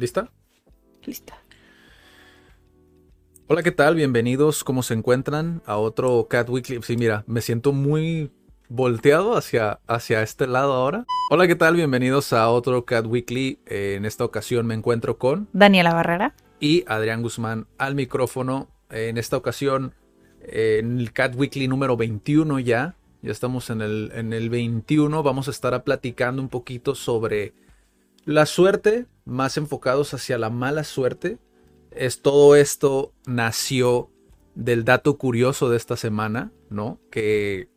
¿Lista? Lista. Hola, ¿qué tal? Bienvenidos, ¿cómo se encuentran? A otro Cat Weekly. Sí, mira, me siento muy volteado hacia, hacia este lado ahora. Hola, ¿qué tal? Bienvenidos a otro Cat Weekly. Eh, en esta ocasión me encuentro con Daniela Barrera. y Adrián Guzmán al micrófono. En esta ocasión, eh, en el Cat Weekly número 21 ya. Ya estamos en el, en el 21. Vamos a estar platicando un poquito sobre la suerte, más enfocados hacia la mala suerte. Es todo esto nació del dato curioso de esta semana, ¿no? Que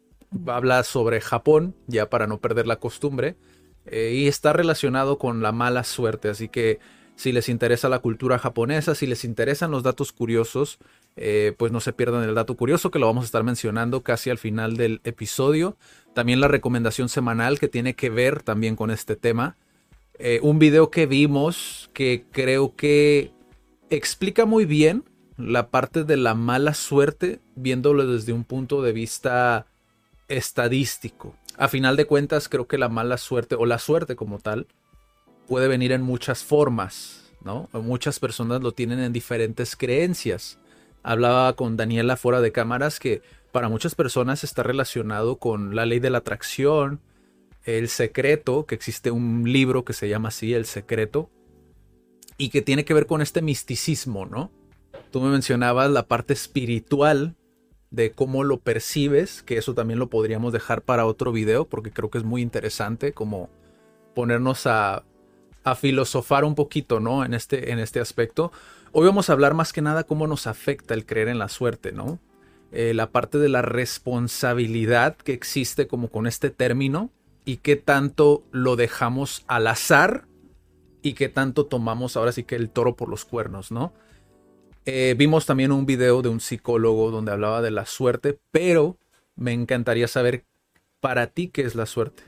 habla sobre Japón, ya para no perder la costumbre, eh, y está relacionado con la mala suerte. Así que si les interesa la cultura japonesa, si les interesan los datos curiosos, eh, pues no se pierdan el dato curioso que lo vamos a estar mencionando casi al final del episodio. También la recomendación semanal que tiene que ver también con este tema. Eh, un video que vimos que creo que explica muy bien la parte de la mala suerte viéndolo desde un punto de vista estadístico. A final de cuentas, creo que la mala suerte o la suerte como tal puede venir en muchas formas, ¿no? Muchas personas lo tienen en diferentes creencias. Hablaba con Daniela fuera de cámaras que para muchas personas está relacionado con la ley de la atracción, el secreto, que existe un libro que se llama así, El secreto, y que tiene que ver con este misticismo, ¿no? Tú me mencionabas la parte espiritual de cómo lo percibes, que eso también lo podríamos dejar para otro video, porque creo que es muy interesante como ponernos a, a filosofar un poquito, ¿no? En este, en este aspecto. Hoy vamos a hablar más que nada cómo nos afecta el creer en la suerte, ¿no? Eh, la parte de la responsabilidad que existe como con este término y qué tanto lo dejamos al azar y qué tanto tomamos ahora sí que el toro por los cuernos, ¿no? Eh, vimos también un video de un psicólogo donde hablaba de la suerte, pero me encantaría saber para ti qué es la suerte.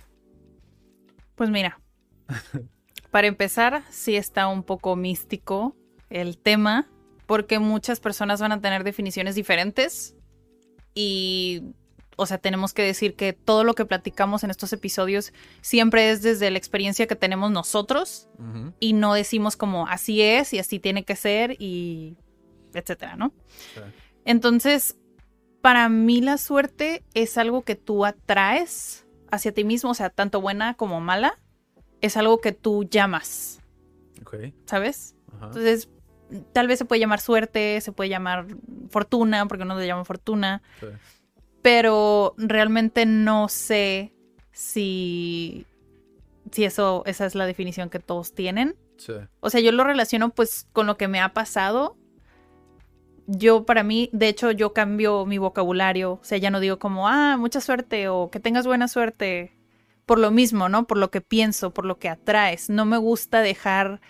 Pues mira, para empezar, sí está un poco místico el tema, porque muchas personas van a tener definiciones diferentes y, o sea, tenemos que decir que todo lo que platicamos en estos episodios siempre es desde la experiencia que tenemos nosotros y no decimos como así es y así tiene que ser y etcétera, ¿no? Entonces, para mí la suerte es algo que tú atraes hacia ti mismo, o sea, tanto buena como mala, es algo que tú llamas, Ok. ¿sabes? Entonces, tal vez se puede llamar suerte, se puede llamar fortuna, porque no le llaman fortuna, Sí. Pero realmente no sé si, si eso, esa es la definición que todos tienen. Sí. O sea, yo lo relaciono pues con lo que me ha pasado. Yo para mí, de hecho, yo cambio mi vocabulario. O sea, ya no digo como, ah, mucha suerte o que tengas buena suerte. Por lo mismo, ¿no? Por lo que pienso, por lo que atraes. No me gusta dejar,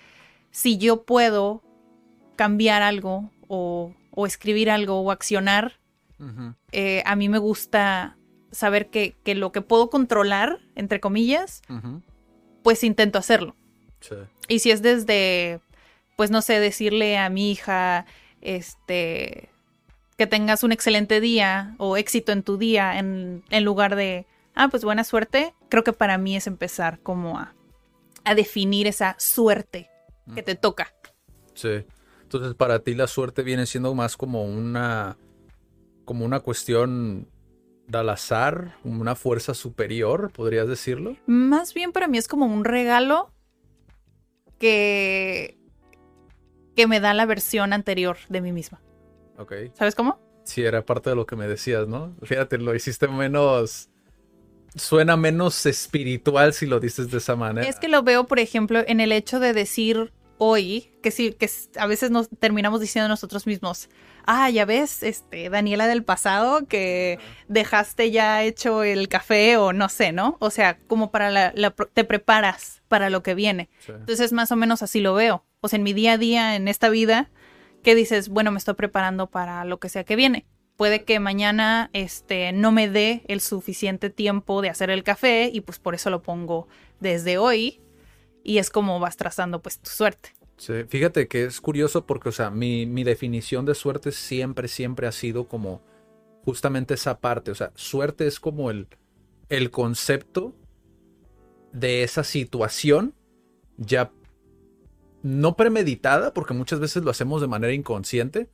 si yo puedo cambiar algo o, o escribir algo o accionar, Eh, a mí me gusta saber que, que lo que puedo controlar, entre comillas, pues intento hacerlo. Sí. Y si es desde, pues no sé, decirle a mi hija, este, que tengas un excelente día o éxito en tu día, en, en lugar de, ah, pues buena suerte, creo que para mí es empezar como a, a definir esa suerte que te toca. Sí. Entonces, para ti la suerte viene siendo más como una como una cuestión del azar, una fuerza superior, podrías decirlo. Más bien para mí es como un regalo que, que me da la versión anterior de mí misma. Ok. ¿Sabes cómo? Sí, era parte de lo que me decías, ¿no? Fíjate, lo hiciste menos. Suena menos espiritual si lo dices de esa manera. Es que lo veo, por ejemplo, en el hecho de decir hoy, que sí, que a veces nos terminamos diciendo nosotros mismos, ah, ya ves, este, Daniela del pasado, que dejaste ya hecho el café o no sé, ¿no? O sea, como para la, te preparas para lo que viene. Entonces, más o menos así lo veo. O sea, en mi día a día, en esta vida, que dices, bueno, me estoy preparando para lo que sea que viene. Puede que mañana este, no me dé el suficiente tiempo de hacer el café y pues por eso lo pongo desde hoy y es como vas trazando pues tu suerte. Sí, fíjate que es curioso porque, o sea, mi, mi definición de suerte siempre, siempre ha sido como justamente esa parte. O sea, suerte es como el, el concepto de esa situación ya no premeditada, porque muchas veces lo hacemos de manera inconsciente,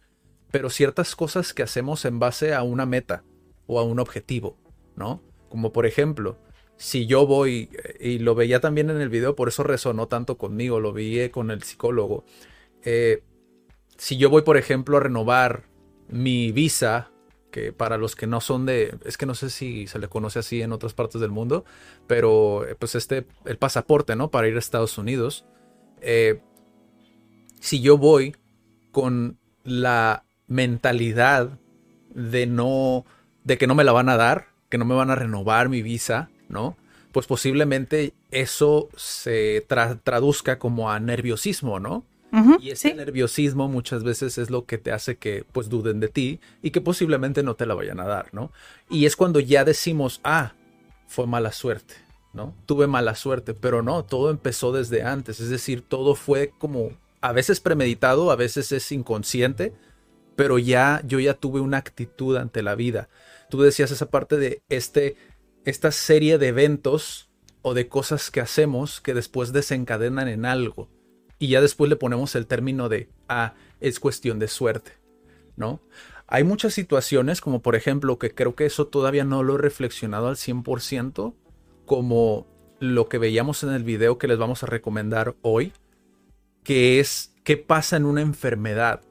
pero ciertas cosas que hacemos en base a una meta o a un objetivo, ¿no? Como por ejemplo, si yo voy, eh, y lo veía también en el video, por eso resonó tanto conmigo, lo vi con el psicólogo. Eh, si yo voy, por ejemplo, a renovar mi visa, que para los que no son de, es que no sé si se le conoce así en otras partes del mundo, pero eh, pues este, el pasaporte, ¿no? Para ir a Estados Unidos. si yo voy con la mentalidad de no, de que no me la van a dar, que no me van a renovar mi visa, ¿no? Pues posiblemente eso se traduzca como a nerviosismo, ¿no? y ese nerviosismo muchas veces es lo que te hace que pues duden de ti y que posiblemente no te la vayan a dar, ¿no? Y es cuando ya decimos, ah, fue mala suerte, ¿no? Tuve mala suerte, pero no, todo empezó desde antes, es decir, todo fue como a veces premeditado, a veces es inconsciente, pero ya yo ya tuve una actitud ante la vida. Tú decías esa parte de este esta serie de eventos o de cosas que hacemos que después desencadenan en algo. Y ya después le ponemos el término de, ah, es cuestión de suerte, ¿no? Hay muchas situaciones, como por ejemplo, que creo que eso todavía no lo he reflexionado al 100%, como lo que veíamos en el video que les vamos a recomendar hoy, que es qué pasa en una enfermedad,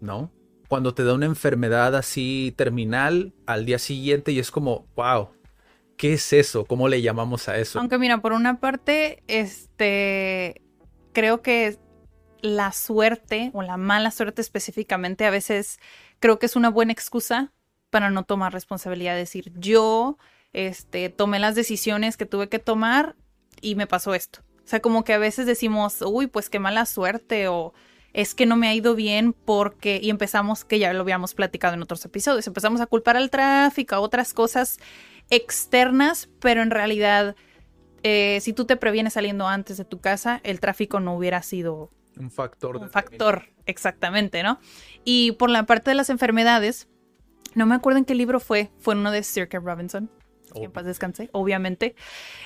¿no? Cuando te da una enfermedad así terminal al día siguiente y es como, wow, ¿Qué es eso? ¿Cómo le llamamos a eso? Aunque mira, por una parte, este, creo que la suerte o la mala suerte específicamente a veces creo que es una buena excusa para no tomar responsabilidad, decir, yo este, tomé las decisiones que tuve que tomar y me pasó esto. O sea, como que a veces decimos, uy, pues qué mala suerte o es que no me ha ido bien porque, y empezamos, que ya lo habíamos platicado en otros episodios, empezamos a culpar al tráfico, a otras cosas externas, pero en realidad, eh, si tú te previenes saliendo antes de tu casa, el tráfico no hubiera sido un factor. Un factor, exactamente, ¿no? Y por la parte de las enfermedades, no me acuerdo en qué libro fue, fue uno de Sir K. Robinson. Que en paz descanse, obviamente,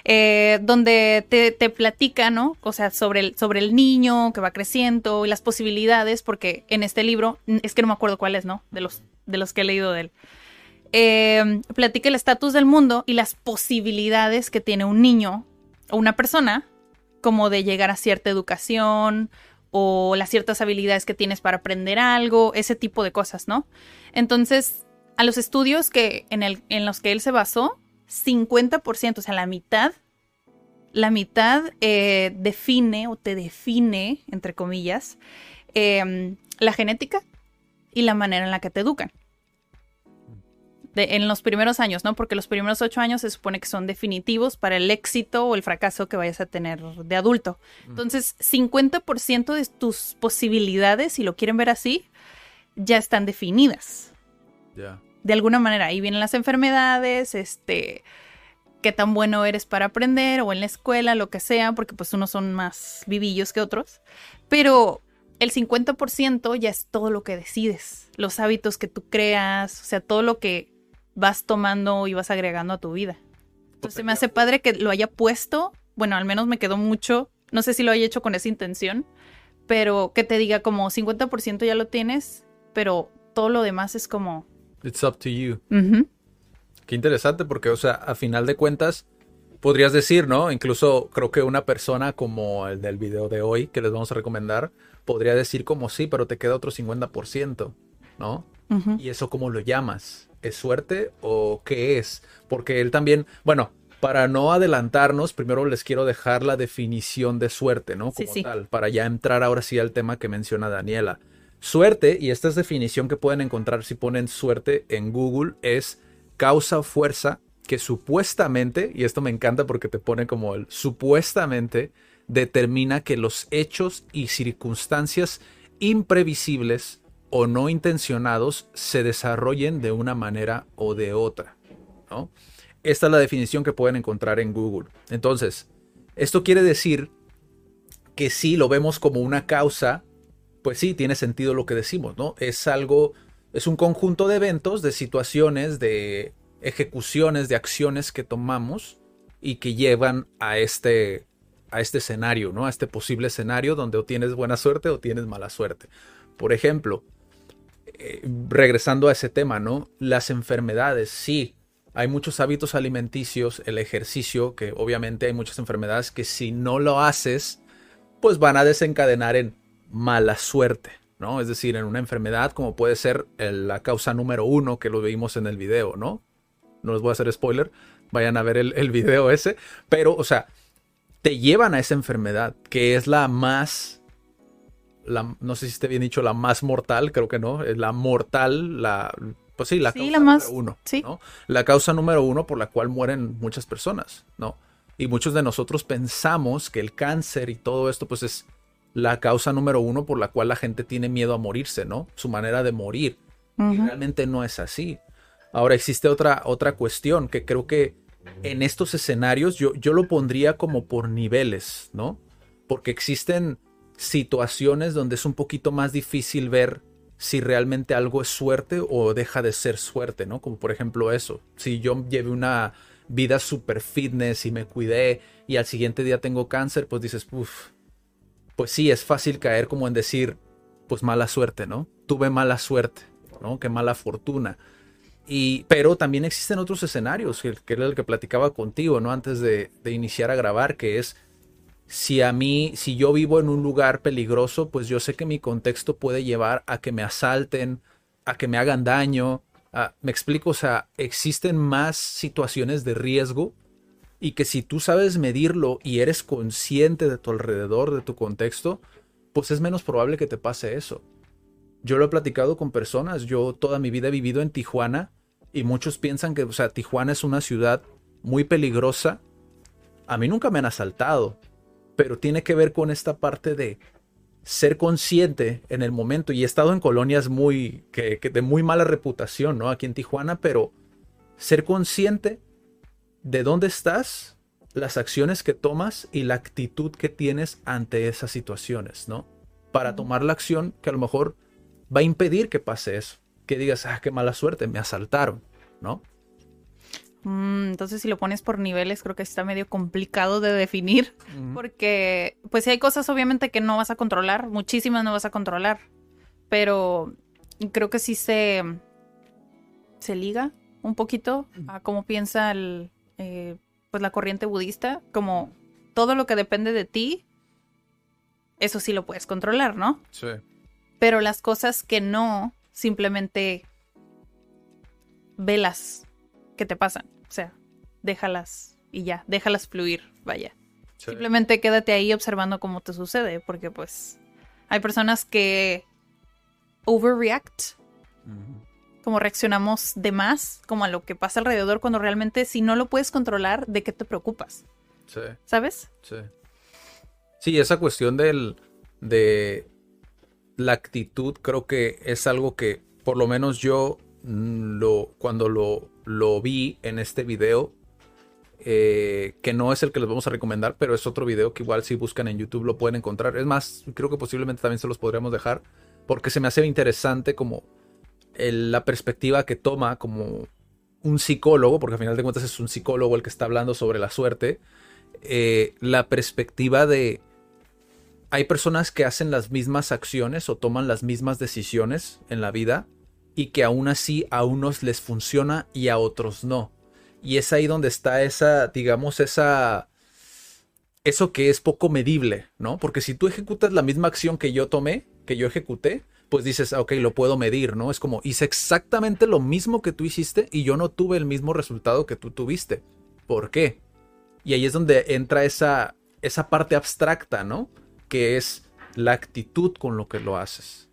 eh, donde te, te, platica, ¿no? O sea, sobre el, sobre el niño que va creciendo y las posibilidades, porque en este libro, es que no me acuerdo cuál es, ¿no? De los, de los que he leído de él eh, platica el estatus del mundo y las posibilidades que tiene un niño o una persona como de llegar a cierta educación o las ciertas habilidades que tienes para aprender algo, ese tipo de cosas, ¿no? Entonces, a los estudios que en los que él se basó, 50%, o sea, la mitad, la mitad eh, define o te define, entre comillas, em, la genética y la manera en la que te educan en los primeros años, ¿no? Porque los primeros ocho años se supone que son definitivos para el éxito o el fracaso que vayas a tener de adulto. Entonces, 50% de tus posibilidades, si lo quieren ver así, ya están definidas. Ya. De alguna manera, ahí vienen las enfermedades, este, qué tan bueno eres para aprender o en la escuela, lo que sea, porque pues unos son más vivillos que otros. Pero el 50% ya es todo lo que decides, los hábitos que tú creas, o sea, todo lo que vas tomando y vas agregando a tu vida. Entonces me hace padre que lo haya puesto, bueno, al menos me quedó mucho, no sé si lo haya hecho con esa intención, pero que te diga como 50% ya lo tienes, pero todo lo demás es como... It's up to you. Qué interesante porque, o sea, a final de cuentas, podrías decir, ¿no? Incluso creo que una persona como el del video de hoy que les vamos a recomendar, podría decir como sí, pero te queda otro 50%, ¿no? ¿Y eso cómo lo llamas? ¿Es suerte o qué es? Porque él también, bueno, para no adelantarnos, primero les quiero dejar la definición de suerte, ¿no? Como tal, para ya entrar ahora sí al tema que menciona Daniela. Suerte, y esta es definición que pueden encontrar si ponen suerte en Google, es causa o fuerza que supuestamente, y esto me encanta porque te pone como el supuestamente, determina que los hechos y circunstancias imprevisibles o no intencionados se desarrollen de una manera o de otra. Esta es la definición que pueden encontrar en Google. Entonces, esto quiere decir que si lo vemos como una causa, pues sí, tiene sentido lo que decimos, ¿no? Es algo, es un conjunto de eventos, de situaciones, de ejecuciones, de acciones que tomamos y que llevan a este, a este escenario, ¿no? A este posible escenario donde o tienes buena suerte o tienes mala suerte. Por ejemplo, eh, regresando a ese tema, ¿no? Las enfermedades, sí, hay muchos hábitos alimenticios, el ejercicio, que obviamente hay muchas enfermedades que si no lo haces, pues van a desencadenar en mala suerte, ¿no? Es decir, en una enfermedad como puede ser la causa número uno que lo vimos en el video, ¿no? No les voy a hacer spoiler, vayan a ver el, el video ese, pero, o sea, te llevan a esa enfermedad, que es la más, la, no sé si esté bien dicho, la más mortal, creo que no, es la mortal, la pues sí, la causa número uno. ¿no? La causa número uno por la cual mueren muchas personas, ¿no? Y muchos de nosotros pensamos que el cáncer y todo esto, pues es la causa número uno por la cual la gente tiene miedo a morirse, ¿no? Su manera de morir. Y realmente no es así. Ahora existe otra, otra cuestión que creo que en estos escenarios yo, yo lo pondría como por niveles, ¿no? Porque existen situaciones donde es un poquito más difícil ver si realmente algo es suerte o deja de ser suerte, ¿no? Como por ejemplo eso, si yo llevé una vida super fitness y me cuidé y al siguiente día tengo cáncer, pues dices, uff, pues sí, es fácil caer como en decir, pues mala suerte, ¿no? Tuve mala suerte, ¿no? Qué mala fortuna. Y, pero también existen otros escenarios, que, era el que platicaba contigo, ¿no? Antes de, de iniciar a grabar, que es si a mí, si yo vivo en un lugar peligroso, pues yo sé que mi contexto puede llevar a que me asalten, a que me hagan daño. me explico, o sea, existen más situaciones de riesgo y que si tú sabes medirlo y eres consciente de tu alrededor, de tu contexto, pues es menos probable que te pase eso. Yo lo he platicado con personas, yo toda mi vida he vivido en Tijuana y muchos piensan que, o sea, Tijuana es una ciudad muy peligrosa. A mí nunca me han asaltado, pero tiene que ver con esta parte de ser consciente en el momento. Y he estado en colonias muy, que, de muy mala reputación, ¿no? Aquí en Tijuana, pero ser consciente de dónde estás, las acciones que tomas y la actitud que tienes ante esas situaciones, ¿no? Para tomar la acción que a lo mejor va a impedir que pase eso. Que digas, ah, qué mala suerte, me asaltaron, ¿no? Mm, entonces, si lo pones por niveles, creo que está medio complicado de definir, porque pues si hay cosas obviamente que no vas a controlar, muchísimas no vas a controlar, pero creo que sí se, se liga un poquito a cómo piensa el, eh, pues la corriente budista, como todo lo que depende de ti, eso sí lo puedes controlar, ¿no? Sí. Pero las cosas que no, simplemente velas que te pasan. O sea, déjalas y ya, déjalas fluir, vaya. Simplemente quédate ahí observando cómo te sucede, porque pues hay personas que overreact, como reaccionamos de más, como a lo que pasa alrededor, cuando realmente si no lo puedes controlar, ¿de qué te preocupas? Sí. ¿Sabes? Sí. Sí, esa cuestión del, de la actitud creo que es algo que por lo menos yo mm, lo, cuando lo lo vi en este video, eh, que no es el que les vamos a recomendar, pero es otro video que igual si buscan en YouTube lo pueden encontrar. Es más, creo que posiblemente también se los podríamos dejar, porque se me hace interesante como la perspectiva que toma como un psicólogo, porque al final de cuentas es un psicólogo el que está hablando sobre la suerte, eh, la perspectiva de... Hay personas que hacen las mismas acciones o toman las mismas decisiones en la vida, y que aún así a unos les funciona y a otros no. Y es ahí donde está esa, digamos, esa... Eso que es poco medible, ¿no? Porque si tú ejecutas la misma acción que yo tomé, que yo ejecuté, pues dices, ah, ok, lo puedo medir, ¿no? Es como, hice exactamente lo mismo que tú hiciste y yo no tuve el mismo resultado que tú tuviste. ¿Por qué? Y ahí es donde entra esa, esa parte abstracta, ¿no? Que es la actitud con lo que lo haces.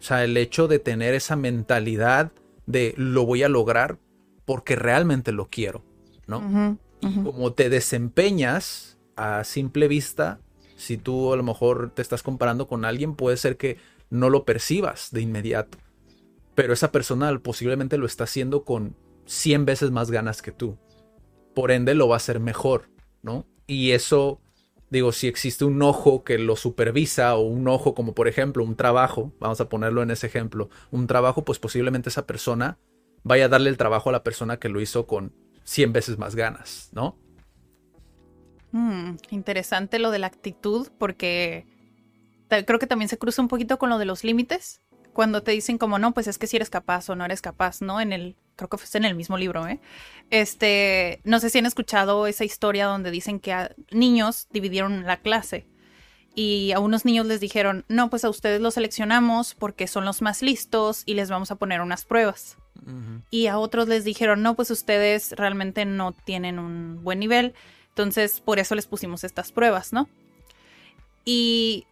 O sea, el hecho de tener esa mentalidad de lo voy a lograr porque realmente lo quiero, ¿no? Y como te desempeñas a simple vista, si tú a lo mejor te estás comparando con alguien, puede ser que no lo percibas de inmediato. Pero esa persona posiblemente lo está haciendo con 100 veces más ganas que tú. Por ende lo va a hacer mejor, ¿no? Y eso, digo, si existe un ojo que lo supervisa o un ojo como por ejemplo un trabajo, vamos a ponerlo en ese ejemplo, un trabajo, pues posiblemente esa persona vaya a darle el trabajo a la persona que lo hizo con 100 veces más ganas, ¿no? Mm, interesante lo de la actitud, porque creo que también se cruza un poquito con lo de los límites. Cuando te dicen como no, pues es que si eres capaz o no eres capaz, ¿no? En el, creo que fue en el mismo libro, ¿eh? Este, no sé si han escuchado esa historia donde dicen que a niños dividieron la clase y a unos niños les dijeron, no, pues a ustedes los seleccionamos porque son los más listos y les vamos a poner unas pruebas. Y a otros les dijeron, no, pues ustedes realmente no tienen un buen nivel entonces, por eso les pusimos estas pruebas, ¿no? Y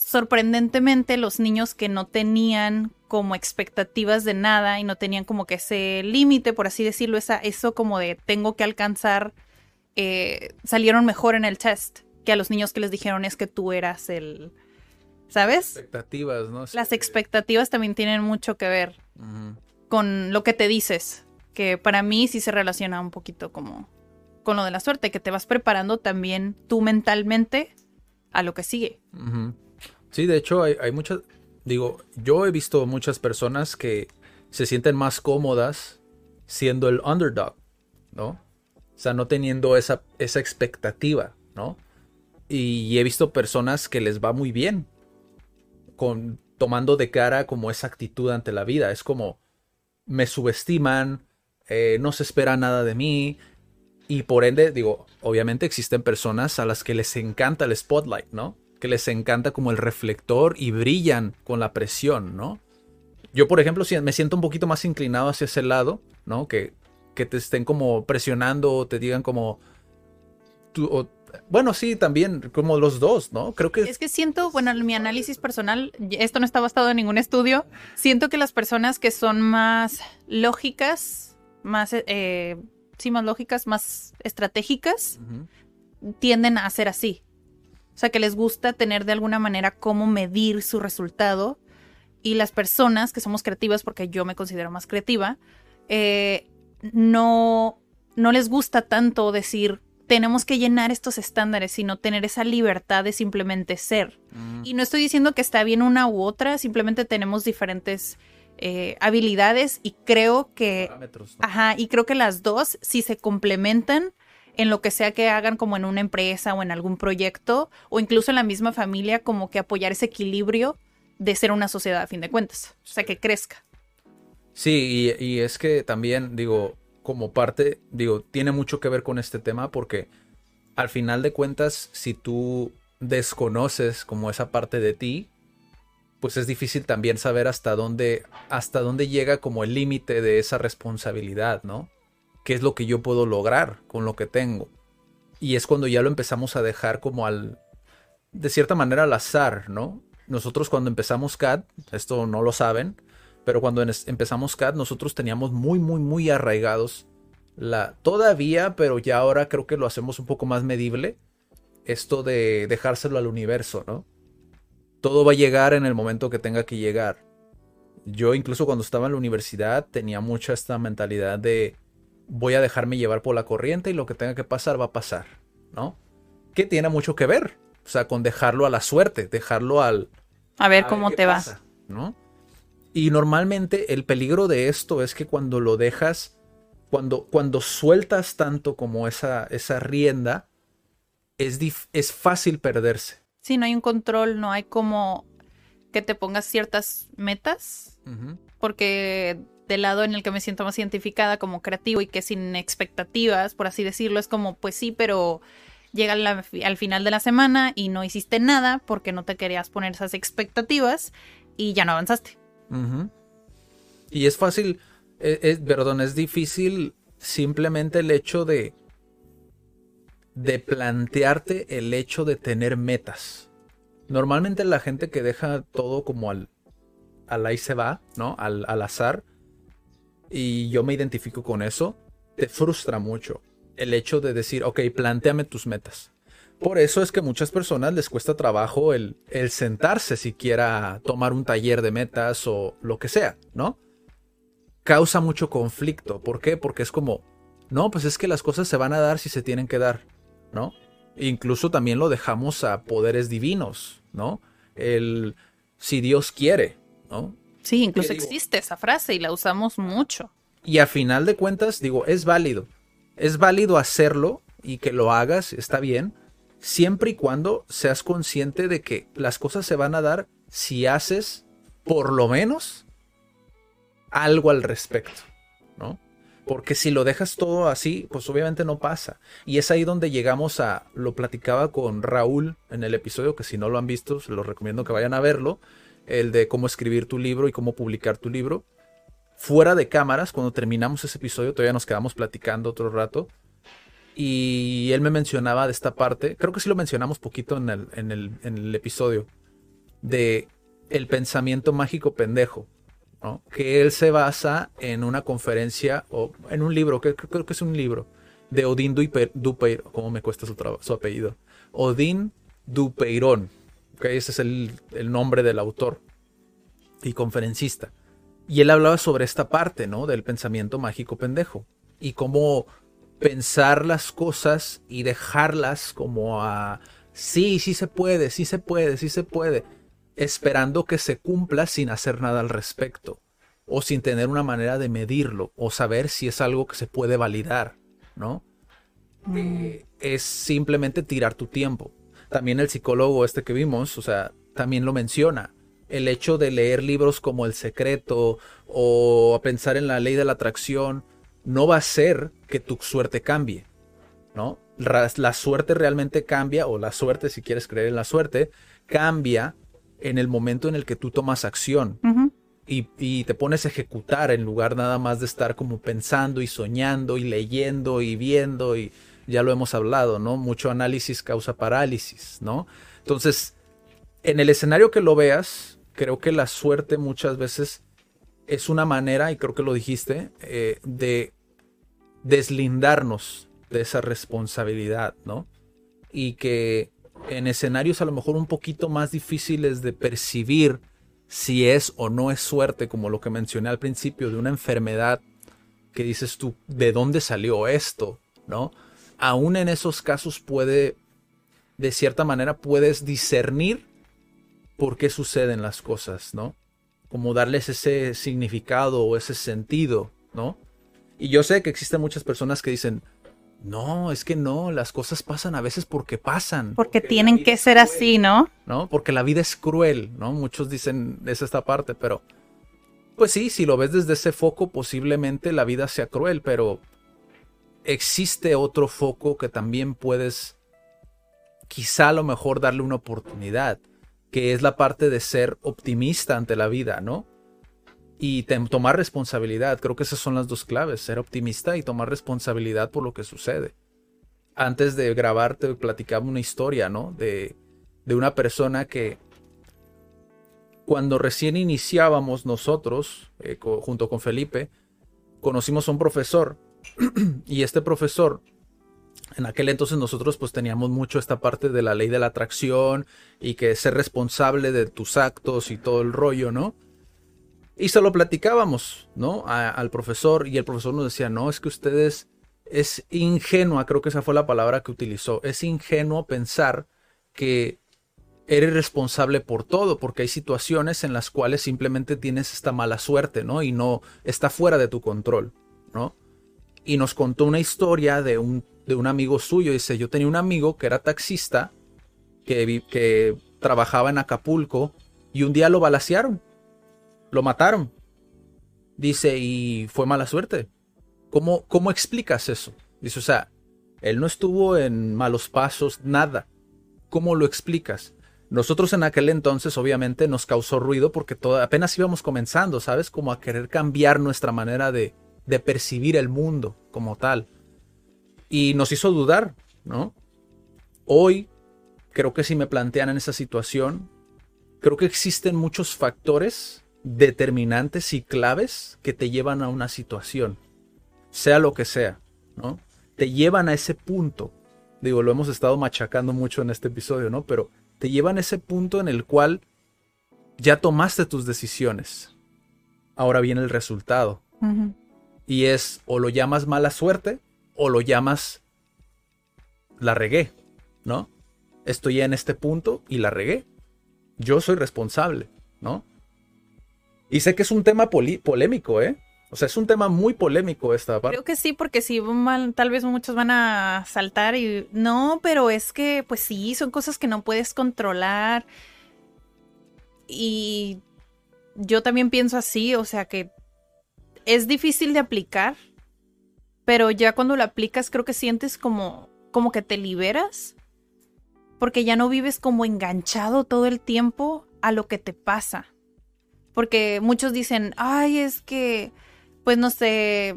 sorprendentemente, los niños que no tenían como expectativas de nada y no tenían como que ese límite, por así decirlo, esa, eso como de tengo que alcanzar, eh, salieron mejor en el test que a los niños que les dijeron es que tú eras el, ¿sabes? Expectativas, ¿no? Las expectativas también tienen mucho que ver con lo que te dices, que para mí sí se relaciona un poquito como con lo de la suerte, que te vas preparando también tú mentalmente a lo que sigue. Sí, de hecho hay, hay muchas, digo, yo he visto muchas personas que se sienten más cómodas siendo el underdog, ¿no? O sea, no teniendo esa, esa expectativa, ¿no? Y he visto personas que les va muy bien con tomando de cara como esa actitud ante la vida. Es como me subestiman, eh, no se espera nada de mí, y por ende, digo, obviamente existen personas a las que les encanta el spotlight, ¿no? Que les encanta como el reflector y brillan con la presión, ¿no? Yo, por ejemplo, me siento un poquito más inclinado hacia ese lado, ¿no? Que, que te estén como presionando o te digan como... Tú, bueno, sí, también como los dos, ¿no? Creo que... Es que siento, bueno, en mi análisis personal, esto no está basado en ningún estudio, siento que las personas que son más lógicas, más... Eh, sí, más lógicas, más estratégicas, tienden a ser así. O sea, que les gusta tener de alguna manera cómo medir su resultado. Y las personas que somos creativas, porque yo me considero más creativa, eh, no, no les gusta tanto decir, tenemos que llenar estos estándares, sino tener esa libertad de simplemente ser. Mm. Y no estoy diciendo que está bien una u otra, simplemente tenemos diferentes eh, habilidades y creo que... Ajá, y creo que las dos, si se complementan en lo que sea que hagan como en una empresa o en algún proyecto o incluso en la misma familia, como que apoyar ese equilibrio de ser una sociedad a fin de cuentas, o sea, que crezca. Sí, y, y es que también, digo, como parte, digo, tiene mucho que ver con este tema porque al final de cuentas, si tú desconoces como esa parte de ti, pues es difícil también saber hasta dónde, hasta dónde llega como el límite de esa responsabilidad, ¿no? ¿Qué es lo que yo puedo lograr con lo que tengo? Y es cuando ya lo empezamos a dejar como al, de cierta manera al azar, ¿no? Nosotros cuando empezamos CAD, esto no lo saben, pero cuando empezamos CAD nosotros teníamos muy, muy, muy arraigados la, todavía, pero ya ahora creo que lo hacemos un poco más medible, esto de dejárselo al universo, ¿no? todo va a llegar en el momento que tenga que llegar. Yo incluso cuando estaba en la universidad tenía mucha esta mentalidad de voy a dejarme llevar por la corriente y lo que tenga que pasar va a pasar, ¿no? Que tiene mucho que ver, o sea, con dejarlo a la suerte, dejarlo al... A ver cómo te vas, va. ¿no? Y normalmente el peligro de esto es que cuando lo dejas, cuando, cuando sueltas tanto como esa, esa rienda, es, es fácil perderse. Sí, no hay un control, no hay como que te pongas ciertas metas, porque del lado en el que me siento más identificada como creativo y que sin expectativas, por así decirlo, es como, pues sí, pero llega al final de la semana y no hiciste nada porque no te querías poner esas expectativas y ya no avanzaste. Y es fácil, es, perdón, es difícil simplemente el hecho de de plantearte el hecho de tener metas. Normalmente la gente que deja todo como al, al ahí se va, ¿no? Al, al azar, y yo me identifico con eso, te frustra mucho el hecho de decir, ok, planteame tus metas. Por eso es que a muchas personas les cuesta trabajo el, el sentarse siquiera tomar un taller de metas o lo que sea, ¿no? Causa mucho conflicto. ¿Por qué? Porque es como, no, pues es que las cosas se van a dar si se tienen que dar, ¿no? Incluso también lo dejamos a poderes divinos, ¿no? El si Dios quiere, ¿no? Sí, incluso existe esa frase y la usamos mucho. Y a final de cuentas, digo, es válido. Es válido hacerlo y que lo hagas, está bien, siempre y cuando seas consciente de que las cosas se van a dar si haces por lo menos algo al respecto, ¿no? Porque si lo dejas todo así, pues obviamente no pasa. Y es ahí donde llegamos a, lo platicaba con Raúl en el episodio, que si no lo han visto, se los recomiendo que vayan a verlo, el de cómo escribir tu libro y cómo publicar tu libro. Fuera de cámaras, cuando terminamos ese episodio, todavía nos quedamos platicando otro rato y él me mencionaba de esta parte, creo que sí lo mencionamos poquito en el, en el, episodio, de el pensamiento mágico pendejo, que él se basa en una conferencia o en un libro, que creo que es un libro, de Odín Dupeyron, ¿cómo me cuesta su, apellido? Odín Dupeyron, que ese es el, el nombre del autor y conferencista. Y él hablaba sobre esta parte, ¿no? Del pensamiento mágico pendejo. Y cómo pensar las cosas y dejarlas como a, sí, sí se puede, sí se puede, sí se puede, esperando que se cumpla sin hacer nada al respecto, o sin tener una manera de medirlo, o saber si es algo que se puede validar, ¿no? Mm. es simplemente tirar tu tiempo. También el psicólogo este que vimos, o sea, también lo menciona. El hecho de leer libros como El Secreto o pensar en la ley de la atracción, no va a ser que tu suerte cambie, ¿no? La suerte realmente cambia, o la suerte, si quieres creer en la suerte, cambia en el momento en el que tú tomas acción y, y, te pones a ejecutar en lugar nada más de estar como pensando y soñando y leyendo y viendo y ya lo hemos hablado, ¿no? Mucho análisis causa parálisis, ¿no? Entonces, en el escenario que lo veas, creo que la suerte muchas veces es una manera, y creo que lo dijiste, eh, de deslindarnos de esa responsabilidad, ¿no? Y que en escenarios a lo mejor un poquito más difíciles de percibir si es o no es suerte, como lo que mencioné al principio, de una enfermedad que dices tú, ¿de dónde salió esto? ¿No? Aún en esos casos puede, de cierta manera, puedes discernir por qué suceden las cosas, ¿no? como darles ese significado o ese sentido, ¿no? Y yo sé que existen muchas personas que dicen, no, es que no, las cosas pasan a veces porque pasan. Porque, tienen que ser así, ¿no? ¿no? Porque la vida es cruel, ¿no? Muchos dicen es esta parte, pero pues sí, si lo ves desde ese foco, posiblemente la vida sea cruel, pero existe otro foco que también puedes quizá a lo mejor darle una oportunidad que es la parte de ser optimista ante la vida, ¿no? Y tomar responsabilidad. Creo que esas son las dos claves, ser optimista y tomar responsabilidad por lo que sucede. Antes de grabar te platicaba una historia, ¿no? De, de una persona que cuando recién iniciábamos nosotros, eh, junto con Felipe, conocimos a un profesor y este profesor en aquel entonces nosotros pues teníamos mucho esta parte de la ley de la atracción y que ser responsable de tus actos y todo el rollo, ¿no? Y se lo platicábamos, ¿no? al profesor y el profesor nos decía, no, es que ustedes es ingenua, creo que esa fue la palabra que utilizó, es ingenuo pensar que eres responsable por todo, porque hay situaciones en las cuales simplemente tienes esta mala suerte, ¿no? Y no está fuera de tu control, ¿no? Y nos contó una historia de un de un amigo suyo. Dice, yo tenía un amigo que era taxista, que, que trabajaba en Acapulco, y un día lo balacearon, lo mataron. Dice, y fue mala suerte. ¿Cómo, ¿Cómo explicas eso? Dice, o sea, él no estuvo en malos pasos, nada. ¿Cómo lo explicas? Nosotros en aquel entonces obviamente nos causó ruido porque todo, apenas íbamos comenzando, ¿sabes? Como a querer cambiar nuestra manera de, de percibir el mundo como tal y nos hizo dudar, ¿no? hoy creo que si me plantean en esa situación, creo que existen muchos factores determinantes y claves que te llevan a una situación, sea lo que sea, ¿no? Te llevan a ese punto. Digo, lo hemos estado machacando mucho en este episodio, ¿no? Pero te llevan a ese punto en el cual ya tomaste tus decisiones. Ahora viene el resultado. Y es o lo llamas mala suerte o lo llamas la regué, ¿no? Estoy en este punto y la regué. Yo soy responsable, ¿no? Y sé que es un tema polémico, ¿eh? O sea, es un tema muy polémico esta parte. Creo que sí, porque si mal, tal vez muchos van a saltar y no, pero es que, pues sí, son cosas que no puedes controlar. Y yo también pienso así, o sea que es difícil de aplicar, pero ya cuando lo aplicas creo que sientes como, como que te liberas, porque ya no vives como enganchado todo el tiempo a lo que te pasa. Porque muchos dicen, ay, es que, pues no sé,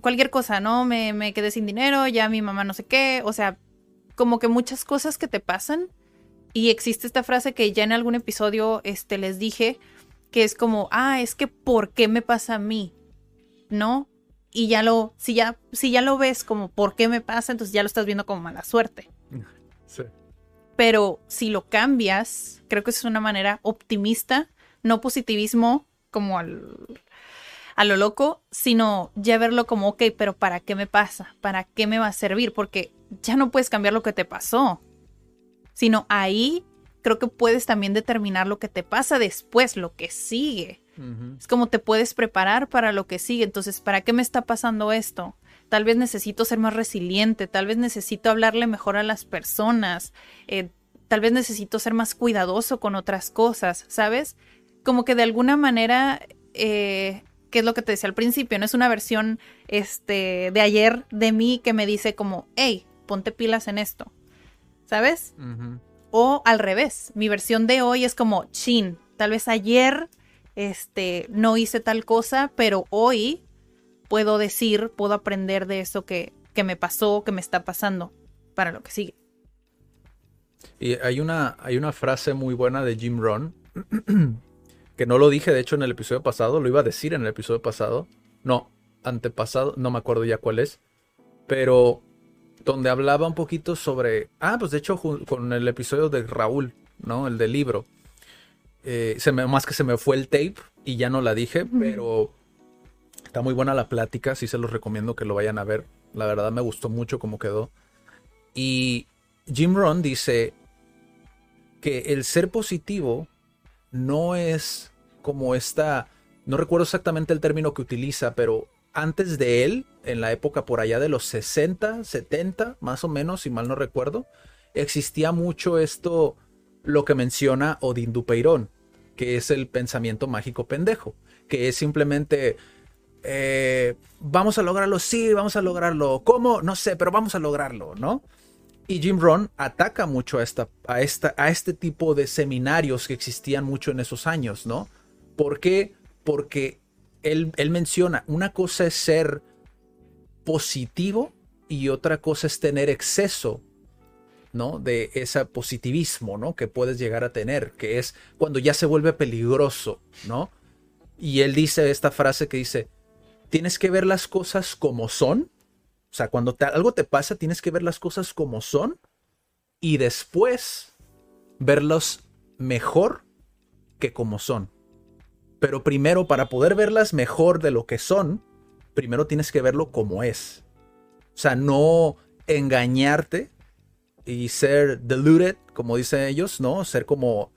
cualquier cosa, ¿no? Me, me quedé sin dinero, ya mi mamá no sé qué, o sea, como que muchas cosas que te pasan. Y existe esta frase que ya en algún episodio este, les dije, que es como, ah, es que ¿por qué me pasa a mí? ¿No? Y ya lo, si ya, si ya lo ves como ¿por qué me pasa? Entonces ya lo estás viendo como mala suerte. Sí. Pero si lo cambias, creo que es una manera optimista, no positivismo como al, a lo loco, sino ya verlo como, ok, pero ¿para qué me pasa? ¿Para qué me va a servir? Porque ya no puedes cambiar lo que te pasó, sino ahí creo que puedes también determinar lo que te pasa después, lo que sigue. Es como te puedes preparar para lo que sigue. Entonces, ¿para qué me está pasando esto? Tal vez necesito ser más resiliente, tal vez necesito hablarle mejor a las personas, eh, tal vez necesito ser más cuidadoso con otras cosas, ¿sabes? Como que de alguna manera, eh, ¿qué es lo que te decía al principio? No es una versión este, de ayer de mí que me dice como, hey, ponte pilas en esto, ¿sabes? O al revés, mi versión de hoy es como, chin, tal vez ayer este, no hice tal cosa, pero hoy puedo decir, puedo aprender de eso que, que me pasó, que me está pasando para lo que sigue. Y hay una, hay una frase muy buena de Jim Ron, que no lo dije de hecho en el episodio pasado, lo iba a decir en el episodio pasado, no, antepasado, no me acuerdo ya cuál es, pero donde hablaba un poquito sobre, ah, pues de hecho con el episodio de Raúl, ¿no? El del libro. Eh, se me, más que se me fue el tape y ya no la dije, pero está muy buena la plática, sí se los recomiendo que lo vayan a ver. La verdad me gustó mucho cómo quedó. Y Jim Ron dice que el ser positivo no es como esta, no recuerdo exactamente el término que utiliza, pero antes de él, en la época por allá de los 60, 70, más o menos, si mal no recuerdo, existía mucho esto, lo que menciona Odín Dupeirón, que es el pensamiento mágico pendejo, que es simplemente, eh, vamos a lograrlo, sí, vamos a lograrlo, ¿cómo? No sé, pero vamos a lograrlo, ¿no? Y Jim Rohn ataca mucho a, esta, a, esta, a este tipo de seminarios que existían mucho en esos años, ¿no? ¿Por qué? Porque él, menciona, una cosa es ser positivo y otra cosa es tener exceso ¿no? De ese positivismo, ¿no? Que puedes llegar a tener, que es cuando ya se vuelve peligroso, ¿no? Y él dice esta frase que dice, tienes que ver las cosas como son, o sea, cuando algo te pasa, tienes que ver las cosas como son y después verlos mejor que como son. Pero primero, para poder verlas mejor de lo que son, primero tienes que verlo como es. O sea, no engañarte y ser deluded, como dicen ellos, ¿no? Ser como,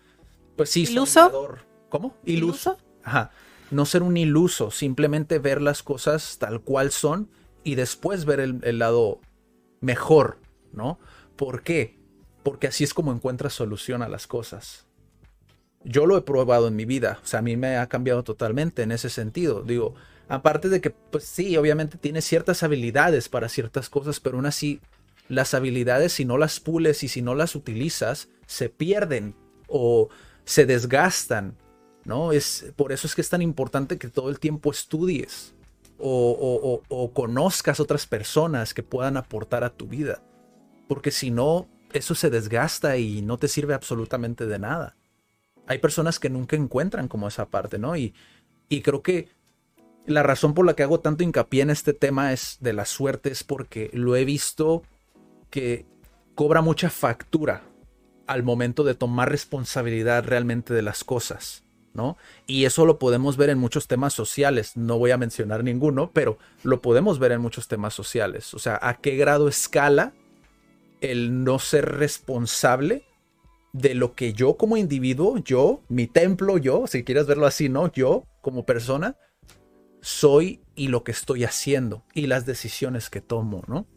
pues sí, iluso. ¿Cómo? Iluso. Ajá. No ser un iluso, simplemente ver las cosas tal cual son y después ver el, el lado mejor, ¿no? ¿Por qué? Porque así es como encuentras solución a las cosas yo lo he probado en mi vida, o sea, a mí me ha cambiado totalmente en ese sentido. Digo, aparte de que, pues sí, obviamente tiene ciertas habilidades para ciertas cosas, pero aún así, las habilidades, si no las pules y si no las utilizas, se pierden o se desgastan, ¿no? Es, por eso es que es tan importante que todo el tiempo estudies o, o conozcas otras personas que puedan aportar a tu vida. Porque si no, eso se desgasta y no te sirve absolutamente de nada. Hay personas que nunca encuentran como esa parte, ¿no? Y, y creo que la razón por la que hago tanto hincapié en este tema es de la suerte es porque lo he visto que cobra mucha factura al momento de tomar responsabilidad realmente de las cosas, ¿no? Y eso lo podemos ver en muchos temas sociales, no voy a mencionar ninguno, pero lo podemos ver en muchos temas sociales, o sea, a qué grado escala el no ser responsable de lo que yo como individuo, yo, mi templo, yo, si quieres verlo así, ¿no? Yo como persona, soy y lo que estoy haciendo y las decisiones que tomo, ¿no?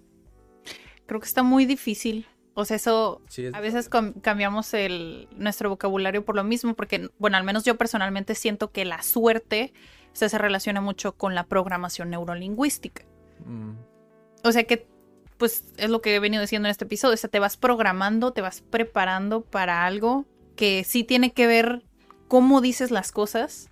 Creo que está muy difícil. O sea, eso a veces cambiamos el, nuestro vocabulario por lo mismo, porque, bueno, al menos yo personalmente siento que la suerte se, se relaciona mucho con la programación neurolingüística. Mm. O sea que, pues, es lo que he venido diciendo en este episodio, o sea, te vas programando, te vas preparando para algo que sí tiene que ver cómo dices las cosas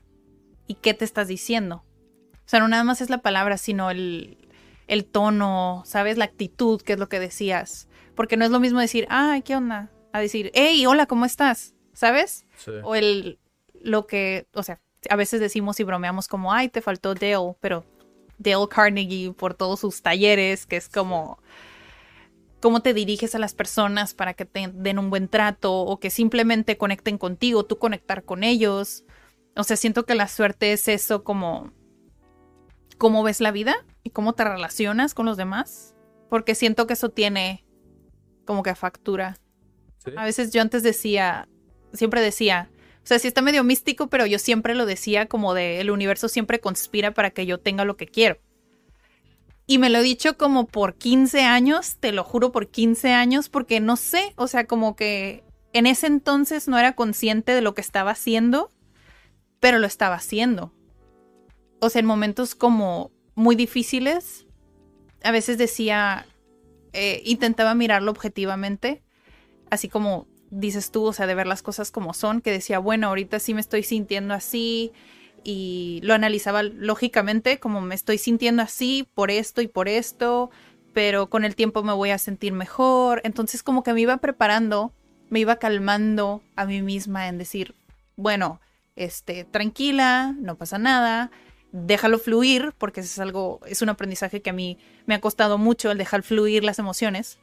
y qué te estás diciendo. O sea, no nada más es la palabra, sino el, el tono, ¿sabes? La actitud, que es lo que decías. Porque no es lo mismo decir, ay, ¿qué onda? A decir, hey, hola, ¿cómo estás? ¿Sabes? O el, lo que, o sea, a veces decimos y bromeamos como, ay, te faltó Dale, pero Dale Carnegie por todos sus talleres, que es como cómo te diriges a las personas para que te den un buen trato o que simplemente conecten contigo, tú conectar con ellos. O sea, siento que la suerte es eso como cómo ves la vida y cómo te relacionas con los demás, porque siento que eso tiene como que factura. A veces yo antes decía, siempre decía, o sea, sí está medio místico, pero yo siempre lo decía como de el universo siempre conspira para que yo tenga lo que quiero. Y me lo he dicho como por 15 años, te lo juro por 15 años, porque no sé, o sea, como que en ese entonces no era consciente de lo que estaba haciendo, pero lo estaba haciendo o sea, en momentos como muy difíciles, a veces decía, eh, intentaba mirarlo objetivamente, así como dices tú, o sea, de ver las cosas como son, que decía, bueno, ahorita sí me estoy sintiendo así y lo analizaba lógicamente, como me estoy sintiendo así por esto y por esto, pero con el tiempo me voy a sentir mejor. Entonces como que me iba preparando, me iba calmando a mí misma en decir, bueno, este, tranquila, no pasa nada, déjalo fluir, porque es algo, es un aprendizaje que a mí me ha costado mucho el dejar fluir las emociones,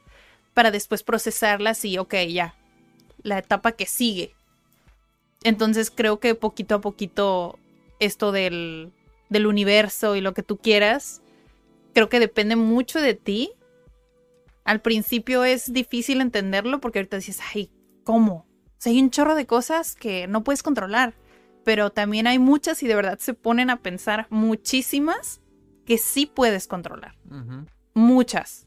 para después procesarlas y, ok, ya, la etapa que sigue. Entonces creo que poquito a poquito esto del, del universo y lo que tú quieras, creo que depende mucho de ti. Al principio es difícil entenderlo porque ahorita dices, ay, ¿cómo? O sea, hay un chorro de cosas que no puedes controlar pero también hay muchas y de verdad se ponen a pensar muchísimas que sí puedes controlar. Muchas.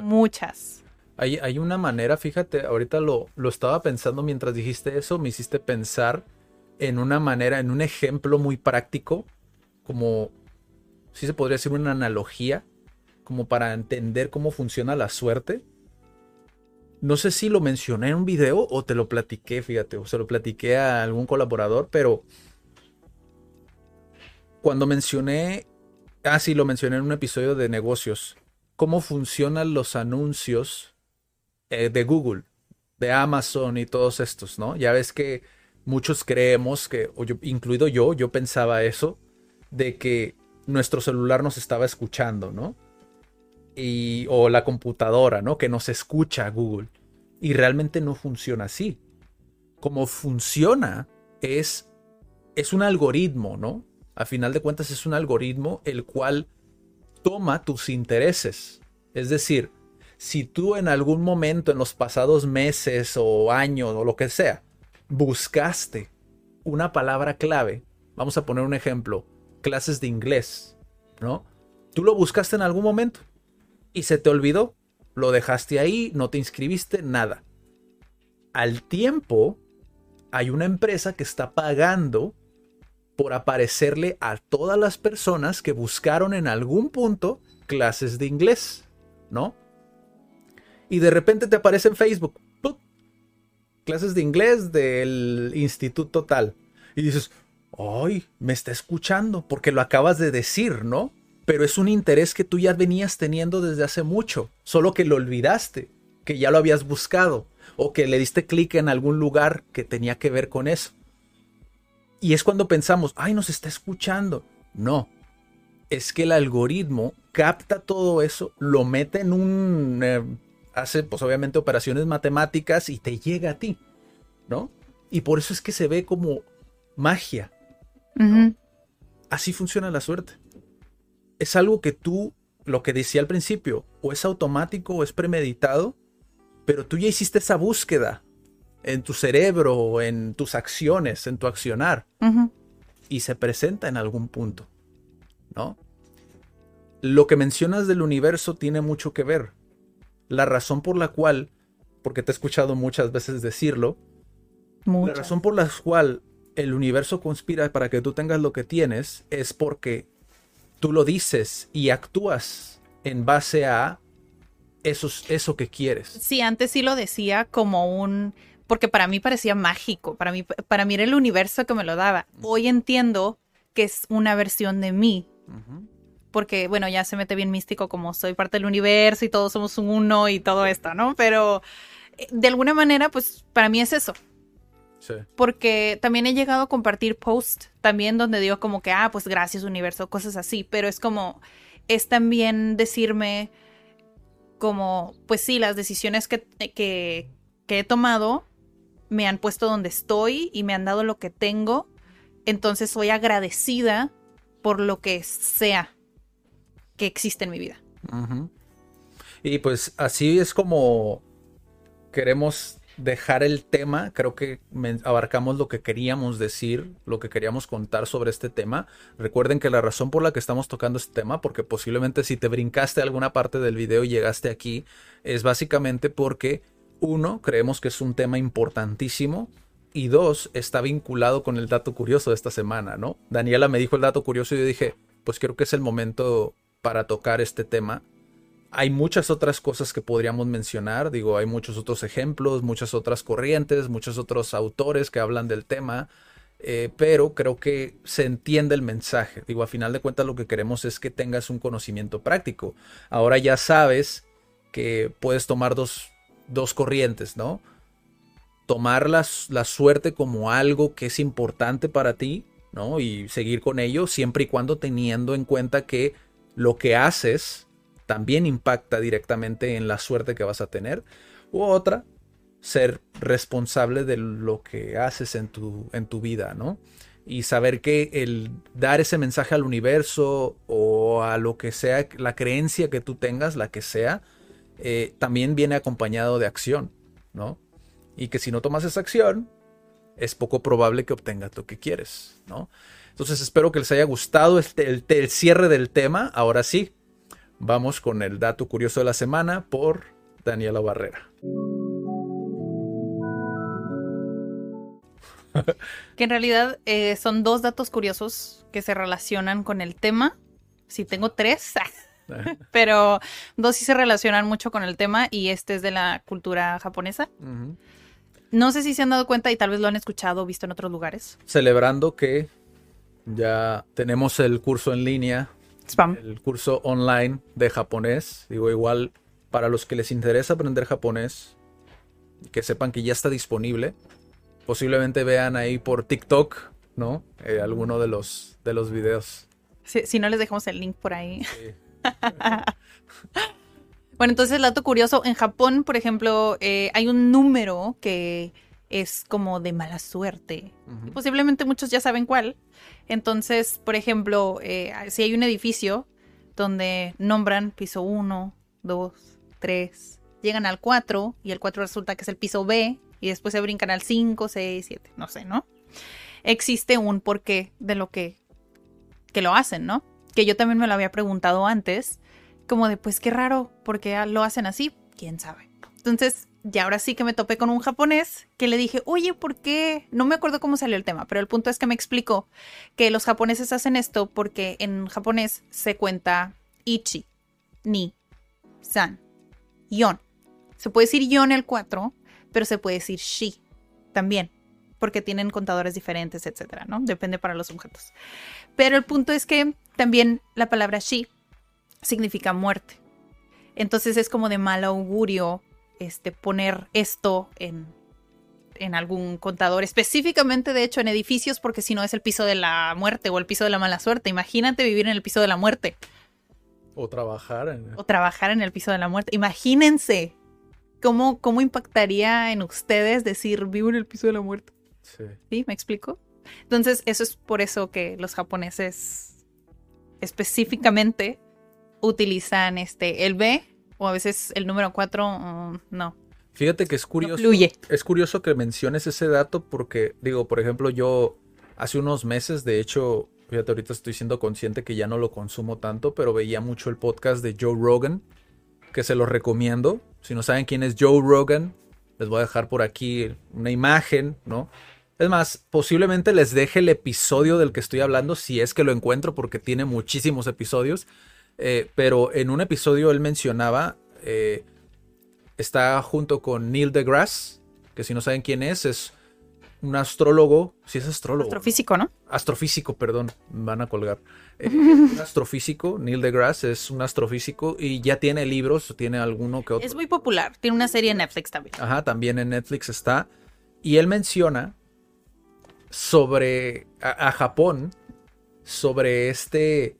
Muchas. Hay, hay, una manera, fíjate, ahorita lo, lo estaba pensando mientras dijiste eso, me hiciste pensar en una manera, en un ejemplo muy práctico, como, si se podría decir una analogía, como para entender cómo funciona la suerte. No sé si lo mencioné en un video o te lo platiqué, fíjate, o se lo platiqué a algún colaborador, pero cuando mencioné, ah, sí, lo mencioné en un episodio de negocios, cómo funcionan los anuncios eh, de Google, de Amazon y todos estos, ¿no? Ya ves que muchos creemos que, incluido yo, yo pensaba eso, de que nuestro celular nos estaba escuchando, ¿no? Y, o la computadora, ¿no? Que nos escucha Google. Y realmente no funciona así. Como funciona es, es un algoritmo, ¿no? A final de cuentas es un algoritmo el cual toma tus intereses. Es decir, si tú en algún momento en los pasados meses o años o lo que sea, buscaste una palabra clave, vamos a poner un ejemplo, clases de inglés, ¿no? Tú lo buscaste en algún momento y se te olvidó. Lo dejaste ahí, no te inscribiste, nada. Al tiempo, hay una empresa que está pagando por aparecerle a todas las personas que buscaron en algún punto clases de inglés, ¿no? Y de repente te aparece en Facebook, clases de inglés del instituto tal. Y dices, ay, me está escuchando porque lo acabas de decir, ¿no? Pero es un interés que tú ya venías teniendo desde hace mucho, solo que lo olvidaste, que ya lo habías buscado. o que le diste clic en algún lugar que tenía que ver con eso. Y es cuando pensamos, ay, nos está escuchando. No, es que el algoritmo capta todo eso, lo mete en un... Eh, hace pues obviamente operaciones matemáticas y te llega a ti, ¿no? Y por eso es que se ve como magia. Así funciona la suerte. Es algo que tú, lo que decía al principio, o es automático o es premeditado, pero tú ya hiciste esa búsqueda en tu cerebro, en tus acciones, en tu accionar, y se presenta en algún punto, ¿no? Lo que mencionas del universo tiene mucho que ver. La razón por la cual, porque te he escuchado muchas veces decirlo, la razón por la cual el universo conspira para que tú tengas lo que tienes es porque tú lo dices y actúas en base a eso, eso que quieres. Sí, antes sí lo decía como un... Porque para mí parecía mágico, para mí, para mí era el universo que me lo daba. Hoy entiendo que es una versión de mí. Porque, bueno, ya se mete bien místico como soy parte del universo y todos somos uno y todo esto, ¿no? Pero eh, de alguna manera, pues para mí es eso. Porque también he llegado a compartir posts también donde digo como que, ah, pues gracias universo, cosas así, pero es como, es también decirme como, pues sí, las decisiones que, que, que he tomado me han puesto donde estoy y me han dado lo que tengo, entonces soy agradecida por lo que sea que existe en mi vida. Y pues así es como queremos dejar el tema, creo que abarcamos lo que queríamos decir, lo que queríamos contar sobre este tema. Recuerden que la razón por la que estamos tocando este tema, porque posiblemente si te brincaste alguna parte del video y llegaste aquí, es básicamente porque, uno, creemos que es un tema importantísimo. Y dos, está vinculado con el dato curioso de esta semana, ¿no? Daniela me dijo el dato curioso y yo dije, pues creo que es el momento para tocar este tema hay muchas otras cosas que podríamos mencionar, digo, hay muchos otros ejemplos, muchas otras corrientes, muchos otros autores que hablan del tema, eh, pero creo que se entiende el mensaje. Digo, a final de cuentas lo que queremos es que tengas un conocimiento práctico. Ahora ya sabes que puedes tomar dos, dos corrientes, ¿no? Tomar la, la suerte como algo que es importante para ti, ¿no? Y seguir con ello siempre y cuando teniendo en cuenta que lo que haces también impacta directamente en la suerte que vas a tener. U otra, ser responsable de lo que haces en tu, en tu vida, ¿no? Y saber que el dar ese mensaje al universo o a lo que sea, la creencia que tú tengas, la que sea, eh, también viene acompañado de acción, ¿no? Y que si no tomas esa acción, es poco probable que obtengas lo que quieres, ¿no? Entonces espero que les haya gustado este, el cierre del tema. Ahora sí, Vamos con el dato curioso de la semana por Daniela Barrera. que en realidad eh, son dos datos curiosos que se relacionan con el tema. Si tengo tres, pero dos sí se relacionan mucho con el tema y este es de la cultura japonesa. No sé si se han dado cuenta y tal vez lo han escuchado o visto en otros lugares. Celebrando que ya tenemos el curso en línea el curso online de japonés. Digo, igual para los que les interesa aprender japonés, que sepan que ya está disponible. Posiblemente vean ahí por TikTok, ¿no? Eh, alguno de los, de los videos. Si, no, les dejamos el link por ahí. bueno, entonces, el dato curioso, en Japón, por ejemplo, eh, hay un número que es como de mala suerte. Posiblemente muchos ya saben cuál. Entonces, por ejemplo, eh, si hay un edificio donde nombran piso 1, 2, 3, llegan al 4 y el 4 resulta que es el piso B y después se brincan al 5, 6, 7, no sé, ¿no? Existe un porqué de lo que, que lo hacen, ¿no? Que yo también me lo había preguntado antes, como de, pues qué raro, ¿por qué lo hacen así? ¿Quién sabe? Entonces, y ahora sí que me topé con un japonés que le dije, oye, ¿por qué? No me acuerdo cómo salió el tema, pero el punto es que me explicó que los japoneses hacen esto porque en japonés se cuenta ichi, ni, san, yon. Se puede decir yon el 4, pero se puede decir shi también, porque tienen contadores diferentes, etcétera, ¿no? Depende para los objetos. Pero el punto es que también la palabra shi significa muerte. Entonces es como de mal augurio este, poner esto en, en algún contador, específicamente de hecho en edificios, porque si no es el piso de la muerte o el piso de la mala suerte. Imagínate vivir en el piso de la muerte. O trabajar en... O trabajar en el piso de la muerte. Imagínense cómo, cómo impactaría en ustedes decir vivo en el piso de la muerte. Sí. ¿Sí? ¿Me explico? Entonces, eso es por eso que los japoneses específicamente utilizan este el B o a veces el número 4, no. Fíjate que es curioso. Es curioso que menciones ese dato porque, digo, por ejemplo, yo hace unos meses, de hecho, fíjate, ahorita estoy siendo consciente que ya no lo consumo tanto, pero veía mucho el podcast de Joe Rogan, que se los recomiendo. Si no saben quién es Joe Rogan, les voy a dejar por aquí una imagen, ¿no? Es más, posiblemente les deje el episodio del que estoy hablando, si es que lo encuentro, porque tiene muchísimos episodios. Eh, pero en un episodio él mencionaba, eh, está junto con Neil deGrasse, que si no saben quién es, es un astrólogo, si es astrólogo. Astrofísico, ¿no? Astrofísico, perdón, van a colgar. Eh, un astrofísico, Neil deGrasse es un astrofísico y ya tiene libros, tiene alguno que otro. Es muy popular, tiene una serie en Netflix también. Ajá, también en Netflix está. Y él menciona sobre a, a Japón, sobre este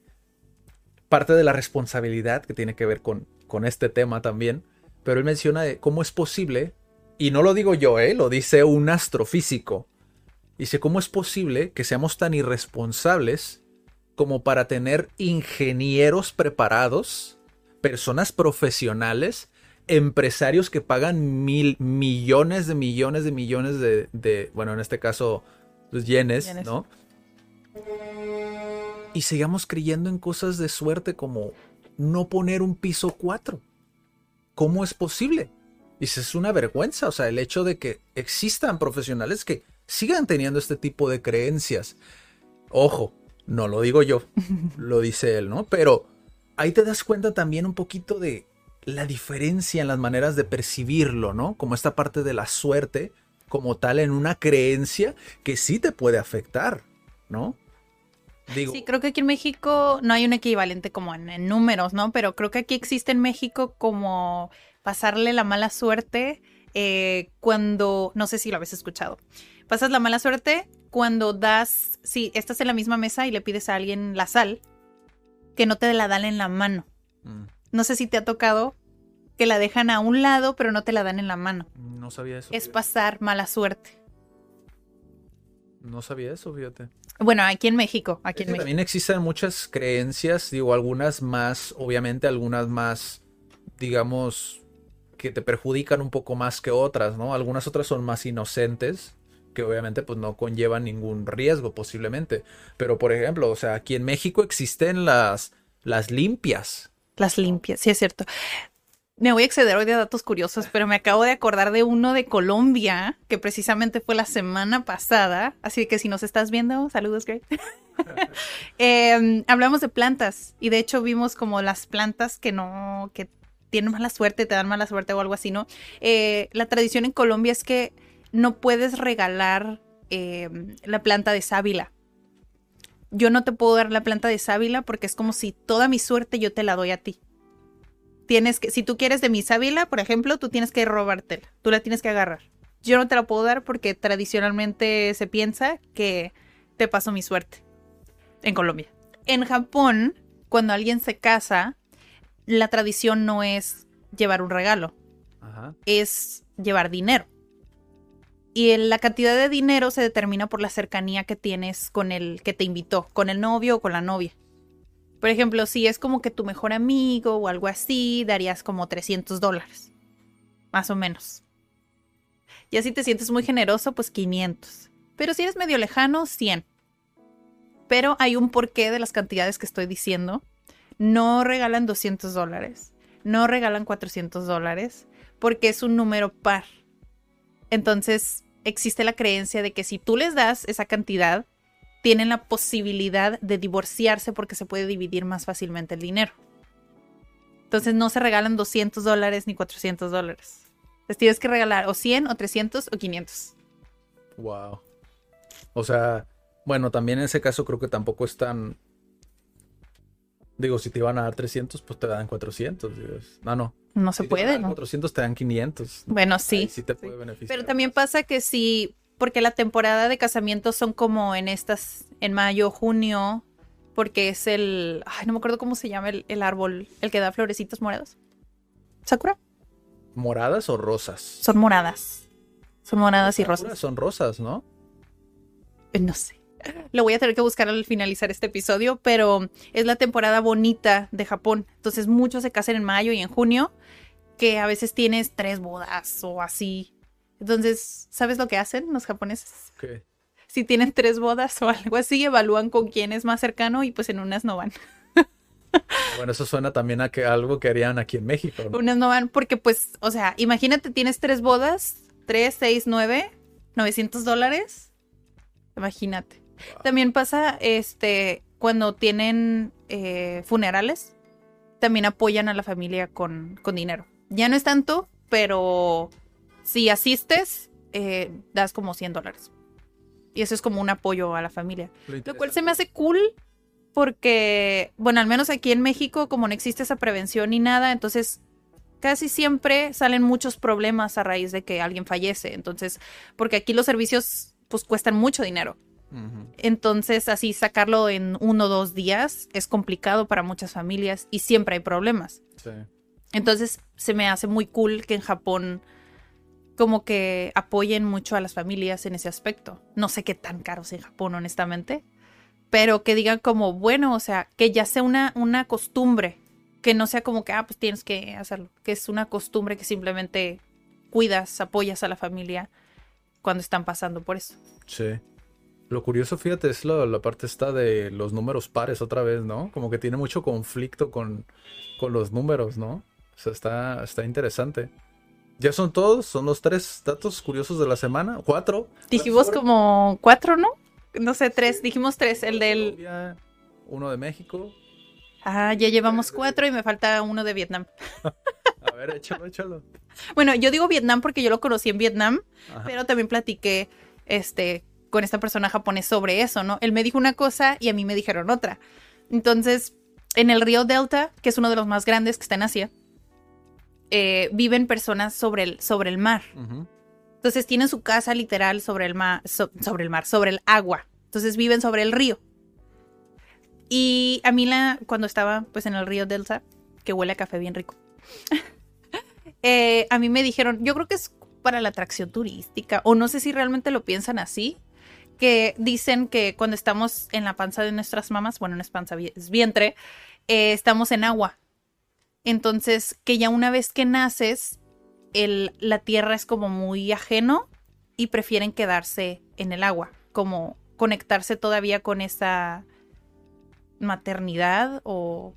parte de la responsabilidad que tiene que ver con, con este tema también. Pero él menciona de cómo es posible, y no lo digo yo, ¿eh? lo dice un astrofísico. Dice, ¿cómo es posible que seamos tan irresponsables como para tener ingenieros preparados, personas profesionales, empresarios que pagan mil millones de millones de millones de, de bueno, en este caso, los yenes, Yenes. ¿no? Y sigamos creyendo en cosas de suerte como no poner un piso 4. ¿Cómo es posible? Dice, es una vergüenza, o sea, el hecho de que existan profesionales que sigan teniendo este tipo de creencias. Ojo, no lo digo yo, lo dice él, ¿no? Pero ahí te das cuenta también un poquito de la diferencia en las maneras de percibirlo, ¿no? Como esta parte de la suerte como tal en una creencia que sí te puede afectar, ¿no? Digo, Sí, creo que aquí en México no hay un equivalente como en, en números, ¿no? Pero creo que aquí existe en México como pasarle la mala suerte eh, cuando, no sé si lo habéis escuchado, pasas la mala suerte cuando das, si estás en la misma mesa y le pides a alguien la sal, que no te la dan en la mano. mm, No sé si te ha tocado que la dejan a un lado, pero no te la dan en la mano. no sabía eso. Es pasar mala suerte. No sabía eso, fíjate. Bueno, aquí en México, aquí en México. también existen muchas creencias, digo, algunas más, obviamente, algunas más, digamos, que te perjudican un poco más que otras, ¿no? Algunas otras son más inocentes, que obviamente pues no conllevan ningún riesgo posiblemente. Pero, por ejemplo, o sea, aquí en México existen las, las limpias. Las limpias, sí es cierto. Me voy a exceder hoy de datos curiosos, pero me acabo de acordar de uno de Colombia, que precisamente fue la semana pasada. Así que si nos estás viendo, saludos, Greg. Eh, hablamos de plantas y de hecho vimos como las plantas que no, que tienen mala suerte, te dan mala suerte o algo así, ¿no? Eh, la tradición en Colombia es que no puedes regalar eh, la planta de sábila. Yo no te puedo dar la planta de sábila porque es como si toda mi suerte yo te la doy a ti. Tienes que, si tú quieres de mi sábila, por ejemplo, tú tienes que robártela, tú la tienes que agarrar. Yo no te la puedo dar porque tradicionalmente se piensa que te paso mi suerte en Colombia. En Japón, cuando alguien se casa, la tradición no es llevar un regalo, Ajá. es llevar dinero. Y la cantidad de dinero se determina por la cercanía que tienes con el que te invitó, con el novio o con la novia. Por ejemplo, si es como que tu mejor amigo o algo así, darías como 300 dólares. Más o menos. Ya si te sientes muy generoso, pues 500. Pero si eres medio lejano, 100. Pero hay un porqué de las cantidades que estoy diciendo. No regalan 200 dólares. No regalan 400 dólares. Porque es un número par. Entonces existe la creencia de que si tú les das esa cantidad, tienen la posibilidad de divorciarse porque se puede dividir más fácilmente el dinero. Entonces no se regalan 200 dólares ni 400 dólares. Les tienes que regalar o 100 o 300 o 500. Wow. O sea, bueno, también en ese caso creo que tampoco es tan. Digo, si te iban a dar 300, pues te dan 400. digo, es- No, no. no se Si te puede, dan ¿no? 400 te dan 500. Bueno, Ahí sí. sí te puede beneficiar. Pero también pasa que sí, porque la temporada de casamientos son como en estas, en mayo, junio, porque es el, ay, no me acuerdo cómo se llama el, el árbol, el que da florecitas moradas. ¿Sakura? ¿Moradas o rosas? Son moradas. Son moradas y rosas. Son rosas, ¿no? Eh, No sé. Lo voy a tener que buscar al finalizar este episodio, pero es la temporada bonita de Japón. Entonces muchos se casan en mayo y en junio, que a veces tienes tres bodas o así. Entonces, ¿sabes lo que hacen los japoneses? Ok. Si tienen tres bodas o algo así, evalúan con quién es más cercano y pues en unas no van. Bueno, eso suena también a que algo que harían aquí en México. ¿no? Unas no van porque pues, o sea, imagínate, tienes tres bodas, tres, seis, nueve, 900 dólares. Imagínate. También pasa, este, cuando tienen eh, funerales, también apoyan a la familia con, con dinero. Ya no es tanto, pero si asistes, eh, das como 100 dólares. Y eso es como un apoyo a la familia. Lo cual se me hace cool porque, bueno, al menos aquí en México, como no existe esa prevención ni nada, entonces casi siempre salen muchos problemas a raíz de que alguien fallece. Entonces, porque aquí los servicios pues cuestan mucho dinero. Entonces, así sacarlo en uno o dos días es complicado para muchas familias y siempre hay problemas. Sí. Entonces, se me hace muy cool que en Japón como que apoyen mucho a las familias en ese aspecto. No sé qué tan caros en Japón, honestamente, pero que digan como, bueno, o sea, que ya sea una, una costumbre, que no sea como que, ah, pues tienes que hacerlo, que es una costumbre que simplemente cuidas, apoyas a la familia cuando están pasando por eso. Sí. Lo curioso, fíjate, es la, la parte esta de los números pares otra vez, ¿no? Como que tiene mucho conflicto con, con los números, ¿no? O sea, está, está interesante. ¿Ya son todos? ¿Son los tres datos curiosos de la semana? ¿Cuatro? Dijimos como cuatro, ¿no? No sé, tres, dijimos tres, el del... Colombia, uno de México. Ah, ya llevamos cuatro y me falta uno de Vietnam. A ver, échalo, échalo. Bueno, yo digo Vietnam porque yo lo conocí en Vietnam, Ajá. pero también platiqué este, con esta persona japonés sobre eso, ¿no? Él me dijo una cosa y a mí me dijeron otra. Entonces, en el río Delta, que es uno de los más grandes que está en Asia, eh, viven personas sobre el, sobre el mar. Entonces tienen su casa literal sobre el mar, sobre el mar, sobre el agua. Entonces viven sobre el río. Y a mí la, cuando estaba pues en el río Delta, que huele a café bien rico, eh, a mí me dijeron, yo creo que es para la atracción turística, o no sé si realmente lo piensan así, que dicen que cuando estamos en la panza de nuestras mamás, bueno, no es panza, es vientre, eh, estamos en agua. Entonces, que ya una vez que naces, el, la tierra es como muy ajeno y prefieren quedarse en el agua, como conectarse todavía con esa maternidad o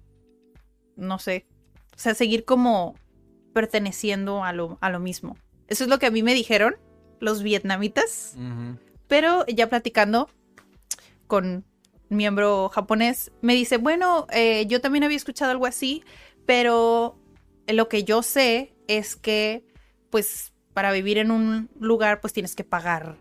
no sé, o sea, seguir como perteneciendo a lo, a lo mismo. Eso es lo que a mí me dijeron los vietnamitas, pero ya platicando con un miembro japonés, me dice, bueno, eh, yo también había escuchado algo así, pero lo que yo sé es que, pues, para vivir en un lugar, pues tienes que pagar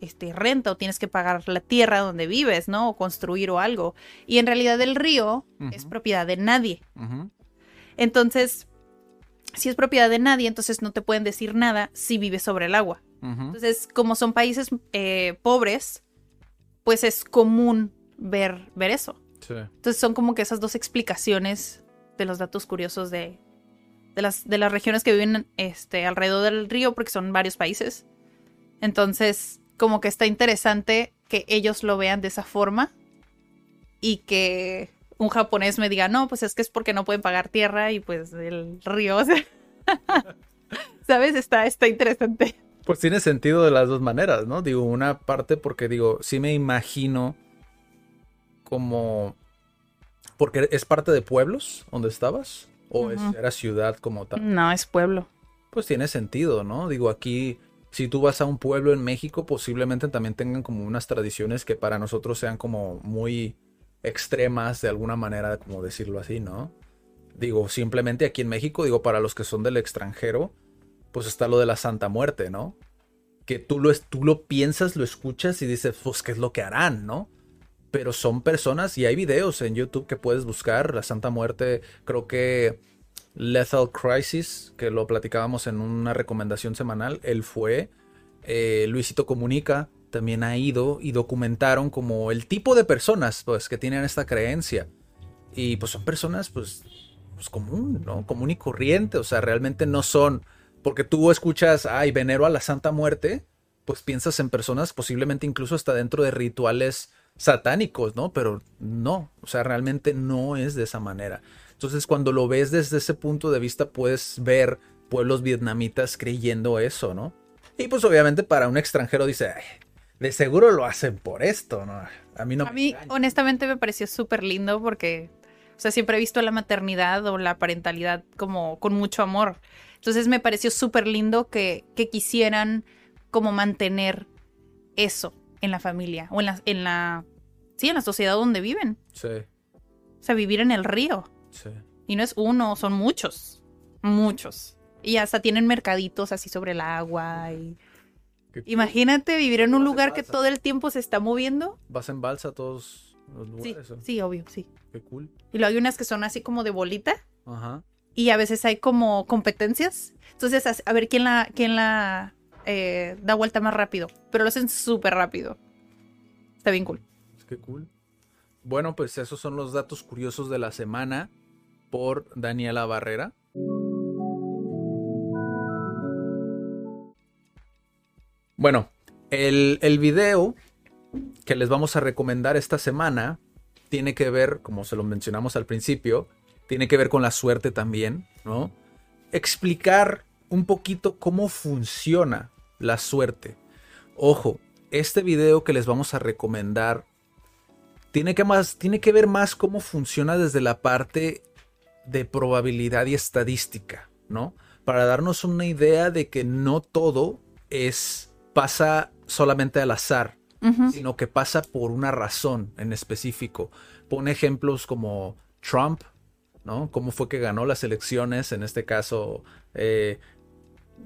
este, renta o tienes que pagar la tierra donde vives, ¿no? O construir o algo. Y en realidad el río es propiedad de nadie. Entonces, si es propiedad de nadie, entonces no te pueden decir nada si vives sobre el agua. Entonces, como son países eh, pobres, pues es común ver, ver eso. Sí. Entonces son como que esas dos explicaciones de los datos curiosos de, de, las, de las regiones que viven este, alrededor del río, porque son varios países. Entonces, como que está interesante que ellos lo vean de esa forma y que un japonés me diga, no, pues es que es porque no pueden pagar tierra y pues el río, ¿sabes? Está, está interesante. Pues tiene sentido de las dos maneras, ¿no? Digo, una parte porque digo, sí me imagino como... Porque es parte de pueblos donde estabas o es- era ciudad como tal. No, es pueblo. Pues tiene sentido, ¿no? Digo, aquí, si tú vas a un pueblo en México, posiblemente también tengan como unas tradiciones que para nosotros sean como muy extremas de alguna manera, como decirlo así, ¿no? Digo, simplemente aquí en México, digo, para los que son del extranjero, pues está lo de la Santa Muerte, ¿no? Que tú lo, es- tú lo piensas, lo escuchas y dices, pues, ¿qué es lo que harán, no? Pero son personas y hay videos en YouTube que puedes buscar, la Santa Muerte, creo que Lethal Crisis, que lo platicábamos en una recomendación semanal. Él fue. Eh, Luisito Comunica también ha ido y documentaron como el tipo de personas pues, que tienen esta creencia. Y pues son personas pues, pues común, ¿no? Común y corriente. O sea, realmente no son. Porque tú escuchas, ay, venero a la Santa Muerte, pues piensas en personas posiblemente incluso hasta dentro de rituales satánicos, ¿no? Pero no, o sea, realmente no es de esa manera. Entonces, cuando lo ves desde ese punto de vista, puedes ver pueblos vietnamitas creyendo eso, ¿no? Y pues obviamente para un extranjero dice, de seguro lo hacen por esto, ¿no? A mí no. A mí honestamente me pareció súper lindo porque, o sea, siempre he visto la maternidad o la parentalidad como con mucho amor. Entonces me pareció súper lindo que, que, quisieran como mantener eso en la familia o en la, en la, sí, en la sociedad donde viven. Sí. O sea, vivir en el río. Y no es uno, son muchos. Muchos. Y hasta tienen mercaditos así sobre el agua. Y... Imagínate vivir en un lugar que todo el tiempo se está moviendo. ¿Vas en balsa a todos los lugares? Sí, sí, obvio, sí. Qué cool. Y luego hay unas que son así como de bolita. Ajá. Y a veces hay como competencias. Entonces, a ver quién la, quién la eh, da vuelta más rápido. Pero lo hacen súper rápido. Está bien cool. Qué cool. Bueno, pues esos son los datos curiosos de la semana por Daniela Barrera. Bueno, el, el, video que les vamos a recomendar esta semana tiene que ver, como se lo mencionamos al principio, tiene que ver con la suerte también, ¿no? Explicar un poquito cómo funciona la suerte. Ojo, este video que les vamos a recomendar tiene que, más, tiene que ver más cómo funciona desde la parte de probabilidad y estadística, ¿no? Para darnos una idea de que no todo es pasa solamente al azar, sino que pasa por una razón en específico. Pone ejemplos como Trump, ¿no? Cómo fue que ganó las elecciones, en este caso eh,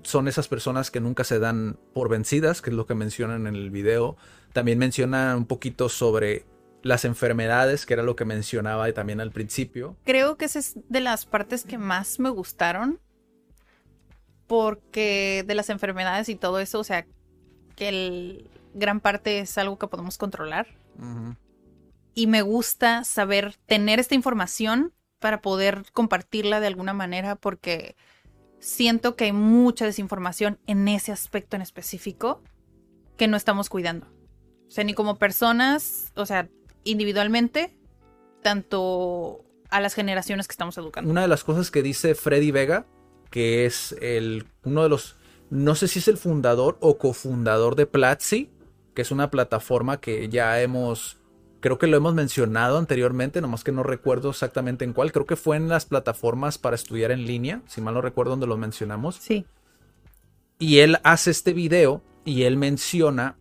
son esas personas que nunca se dan por vencidas, que es lo que mencionan en el video. También menciona un poquito sobre las enfermedades, que era lo que mencionaba también al principio. Creo que esa es de las partes que más me gustaron, porque de las enfermedades y todo eso, o sea, que el, gran parte es algo que podemos controlar. Y me gusta saber tener esta información para poder compartirla de alguna manera, porque siento que hay mucha desinformación en ese aspecto en específico que no estamos cuidando. O sea, ni como personas, o sea, individualmente, tanto a las generaciones que estamos educando. Una de las cosas que dice Freddy Vega, que es el, uno de los, no sé si es el fundador o cofundador de Platzi, que es una plataforma que ya hemos, creo que lo hemos mencionado anteriormente, nomás que no recuerdo exactamente en cuál, creo que fue en las plataformas para estudiar en línea, si mal no recuerdo donde lo mencionamos. Sí. Y él hace este video y él menciona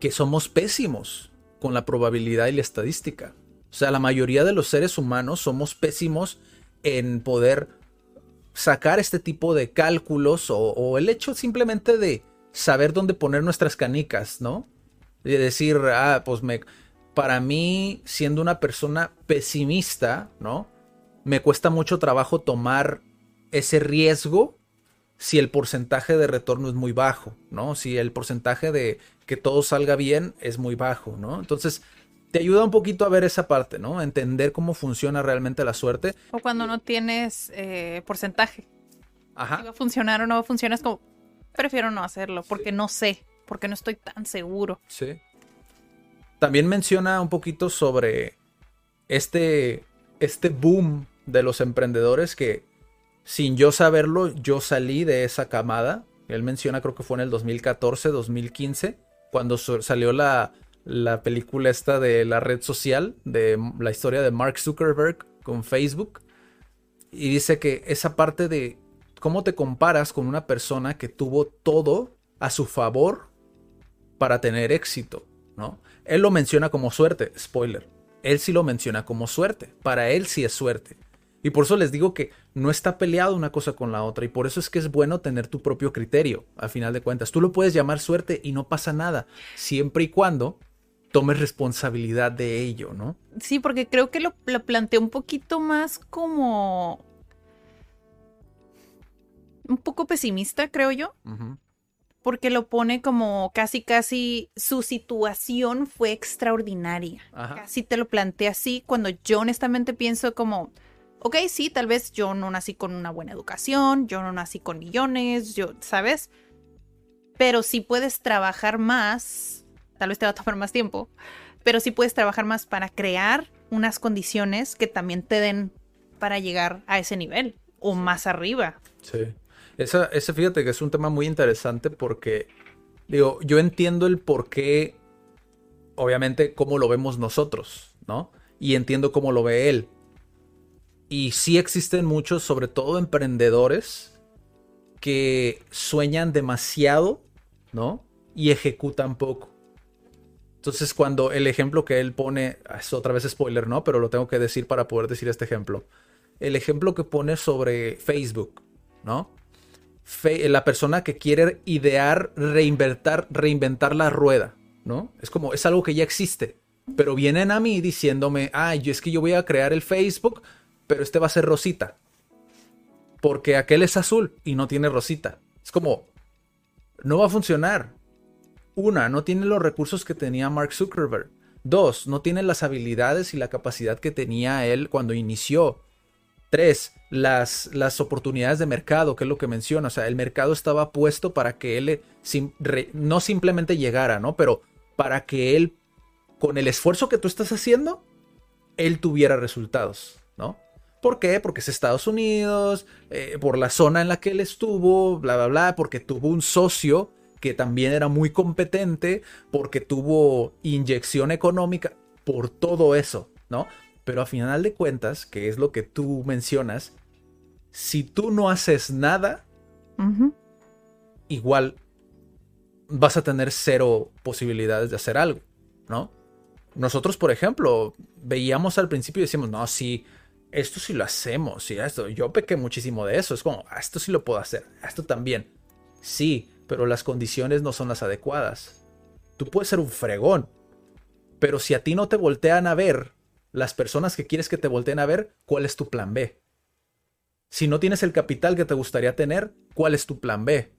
que somos pésimos con la probabilidad y la estadística. O sea, la mayoría de los seres humanos somos pésimos en poder sacar este tipo de cálculos o, el hecho simplemente de saber dónde poner nuestras canicas, ¿no? De decir, ah, pues me, para mí, siendo una persona pesimista, ¿no? Me cuesta mucho trabajo tomar ese riesgo si el porcentaje de retorno es muy bajo, ¿no? Si el porcentaje de que todo salga bien es muy bajo, ¿no? Entonces, te ayuda un poquito a ver esa parte, ¿no? entender cómo funciona realmente la suerte. O cuando no tienes eh, porcentaje. Ajá. Si va a funcionar o no va a funcionar, es como, prefiero no hacerlo, porque no sé, porque no estoy tan seguro. Sí. También menciona un poquito sobre este, este boom de los emprendedores que sin yo saberlo, yo salí de esa camada. Él menciona, creo que fue en el 2014, 2015, cuando salió la, la película esta de la red social, de la historia de Mark Zuckerberg con Facebook. Y dice que esa parte de cómo te comparas con una persona que tuvo todo a su favor para tener éxito, ¿no? Él lo menciona como suerte, spoiler. Él sí lo menciona como suerte. Para él sí es suerte. Y por eso les digo que no está peleado una cosa con la otra. Y por eso es que es bueno tener tu propio criterio, a final de cuentas. Tú lo puedes llamar suerte y no pasa nada, siempre y cuando tomes responsabilidad de ello, ¿no? Sí, porque creo que lo, lo planteé un poquito más como... un poco pesimista, creo yo. Porque lo pone como casi, casi su situación fue extraordinaria. Casi te lo plantea así, cuando yo honestamente pienso como, ok, sí, tal vez yo no nací con una buena educación, yo no nací con millones, yo, ¿sabes? Pero si puedes trabajar más, tal vez te va a tomar más tiempo, pero si puedes trabajar más para crear unas condiciones que también te den para llegar a ese nivel o más arriba. Sí. Esa, ese fíjate que es un tema muy interesante porque, digo, yo entiendo el por qué, obviamente, cómo lo vemos nosotros, ¿no? Y entiendo cómo lo ve él. Y sí existen muchos, sobre todo emprendedores, que sueñan demasiado, ¿no? Y ejecutan poco. Entonces, cuando el ejemplo que él pone, ah, es otra vez spoiler, ¿no? Pero lo tengo que decir para poder decir este ejemplo. El ejemplo que pone sobre Facebook, ¿no? La persona que quiere idear, reinventar, reinventar la rueda, ¿no? Es como, es algo que ya existe. Pero vienen a mí diciéndome, ay, yo es que yo voy a crear el Facebook, pero este va a ser rosita. Porque aquel es azul y no tiene rosita. Es como, no va a funcionar. Una, no tiene los recursos que tenía Mark Zuckerberg. Dos, no tiene las habilidades y la capacidad que tenía él cuando inició. Tres, las, las oportunidades de mercado, que es lo que menciona. O sea, el mercado estaba puesto para que él no simplemente llegara, ¿no? Pero para que él, con el esfuerzo que tú estás haciendo, él tuviera resultados, ¿no? ¿Por qué? Porque es Estados Unidos, eh, por la zona en la que él estuvo, bla, bla, bla, porque tuvo un socio que también era muy competente, porque tuvo inyección económica, por todo eso, ¿no? Pero a final de cuentas, que es lo que tú mencionas, si tú no haces nada, igual vas a tener cero posibilidades de hacer algo, ¿no? Nosotros, por ejemplo, veíamos al principio y decíamos, no, sí, esto sí lo hacemos, sí, esto, yo pequé muchísimo de eso, es como, ah, esto sí lo puedo hacer, esto también. Sí, pero las condiciones no son las adecuadas. Tú puedes ser un fregón, pero si a ti no te voltean a ver las personas que quieres que te volteen a ver, ¿cuál es tu plan B? Si no tienes el capital que te gustaría tener, ¿cuál es tu plan B?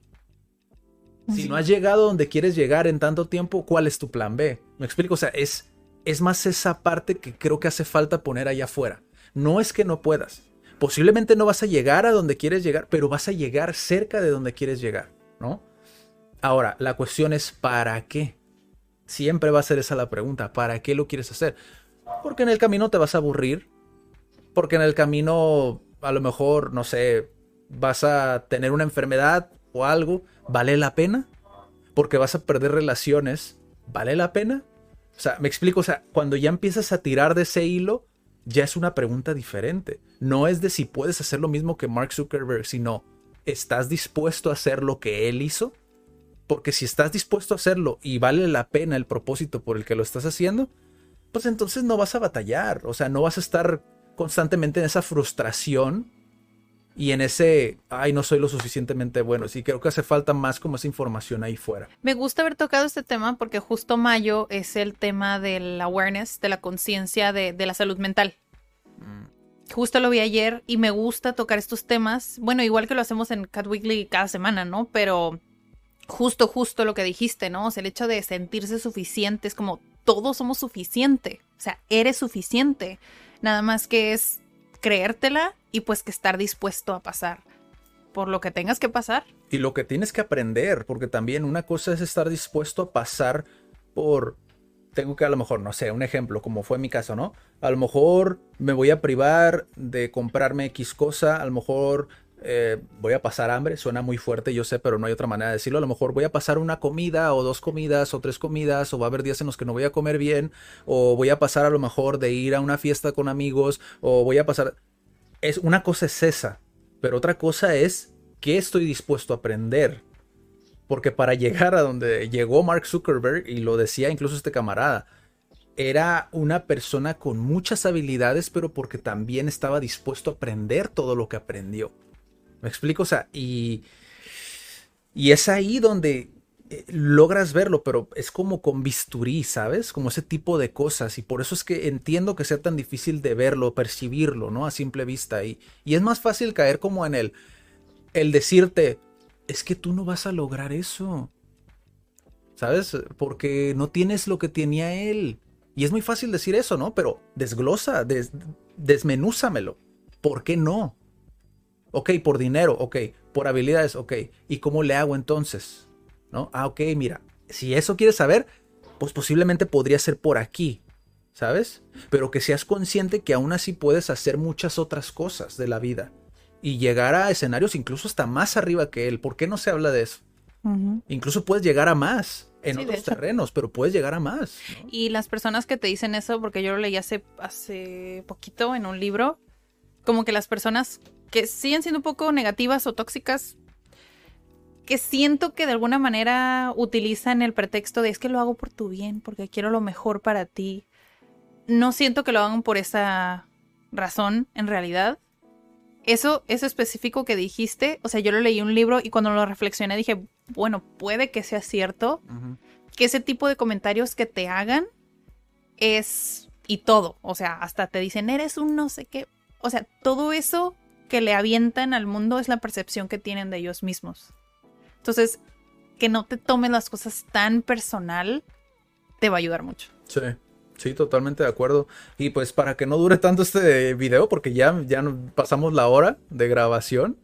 Si no has llegado donde quieres llegar en tanto tiempo, ¿cuál es tu plan B? ¿Me explico? O sea, es, es más esa parte que creo que hace falta poner allá afuera. No es que no puedas. Posiblemente no vas a llegar a donde quieres llegar, pero vas a llegar cerca de donde quieres llegar, ¿no? Ahora, la cuestión es ¿para qué? Siempre va a ser esa la pregunta, ¿para qué lo quieres hacer? Porque en el camino te vas a aburrir, porque en el camino a lo mejor, no sé, vas a tener una enfermedad o algo, ¿vale la pena? Porque vas a perder relaciones, ¿vale la pena? O sea, me explico, o sea, cuando ya empiezas a tirar de ese hilo, ya es una pregunta diferente. No es de si puedes hacer lo mismo que Mark Zuckerberg, sino, ¿estás dispuesto a hacer lo que él hizo? Porque si estás dispuesto a hacerlo y vale la pena el propósito por el que lo estás haciendo, pues entonces no vas a batallar. O sea, no vas a estar constantemente en esa frustración y en ese, ay, no soy lo suficientemente bueno. Sí, creo que hace falta más como esa información ahí fuera. Me gusta haber tocado este tema porque justo mayo es el tema del awareness, de la conciencia de, la salud mental. Mm. Justo lo vi ayer y me gusta tocar estos temas. Bueno, igual que lo hacemos en Cat Weekly cada semana, ¿no? Pero justo, justo lo que dijiste, ¿no? O sea, el hecho de sentirse suficiente es como todos somos suficiente. O sea, eres suficiente. Nada más que es creértela y pues que estar dispuesto a pasar por lo que tengas que pasar. Y lo que tienes que aprender, porque también una cosa es estar dispuesto a pasar por tengo que a lo mejor, no sé, un ejemplo, como fue mi caso, ¿no? A lo mejor me voy a privar de comprarme X cosa, a lo mejor eh, voy a pasar hambre, suena muy fuerte, yo sé, pero no hay otra manera de decirlo. A lo mejor voy a pasar una comida o dos comidas o tres comidas o va a haber días en los que no voy a comer bien o voy a pasar a lo mejor de ir a una fiesta con amigos o voy a pasar... Es, una cosa es esa, pero otra cosa es qué estoy dispuesto a aprender. Porque para llegar a donde llegó Mark Zuckerberg, y lo decía incluso este camarada, era una persona con muchas habilidades, pero porque también estaba dispuesto a aprender todo lo que aprendió. ¿Me explico? O sea, y, y es ahí donde eh, logras verlo, pero es como con bisturí, ¿sabes? Como ese tipo de cosas. Y por eso es que entiendo que sea tan difícil de verlo, percibirlo, ¿no? A simple vista. Y, y es más fácil caer como en el, el decirte, es que tú no vas a lograr eso. ¿Sabes? Porque no tienes lo que tenía él. Y es muy fácil decir eso, ¿no? Pero desglosa, des, desmenúzamelo. ¿Por qué no? Ok, por dinero, ok. Por habilidades, ok. ¿Y cómo le hago entonces? ¿No? Ah, ok, mira. Si eso quieres saber, pues posiblemente podría ser por aquí. ¿Sabes? Pero que seas consciente que aún así puedes hacer muchas otras cosas de la vida. Y llegar a escenarios incluso hasta más arriba que él. ¿Por qué no se habla de eso? Incluso puedes llegar a más en otros terrenos, pero puedes llegar a más. Y las personas que te dicen eso, porque yo lo leí hace, hace poquito en un libro, como que las personas que siguen siendo un poco negativas o tóxicas, que siento que de alguna manera utilizan el pretexto de es que lo hago por tu bien, porque quiero lo mejor para ti. No siento que lo hagan por esa razón, en realidad. Eso, eso específico que dijiste, o sea, yo lo leí un libro y cuando lo reflexioné dije, bueno, puede que sea cierto, que ese tipo de comentarios que te hagan es y todo, o sea, hasta te dicen, eres un no sé qué, o sea, todo eso que le avientan al mundo es la percepción que tienen de ellos mismos. Entonces, que no te tomes las cosas tan personal te va a ayudar mucho. Sí. Sí, totalmente de acuerdo. Y pues para que no dure tanto este video, porque ya, ya pasamos la hora de grabación.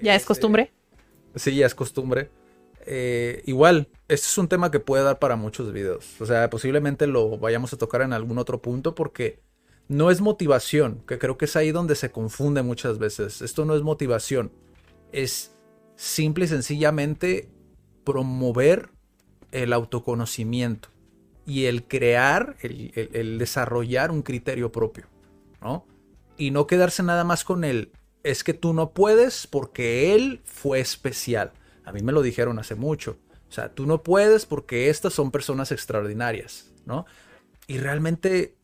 ¿Ya es costumbre? Sí, ya es costumbre. Eh, igual, este es un tema que puede dar para muchos videos. O sea, posiblemente lo vayamos a tocar en algún otro punto porque no es motivación, que creo que es ahí donde se confunde muchas veces. Esto no es motivación, es simple y sencillamente promover el autoconocimiento y el crear, el, el desarrollar un criterio propio, ¿no? Y no quedarse nada más con él. Es que tú no puedes porque él fue especial a mí me lo dijeron hace mucho. O sea, tú no puedes porque estas son personas extraordinarias, ¿no? Y realmente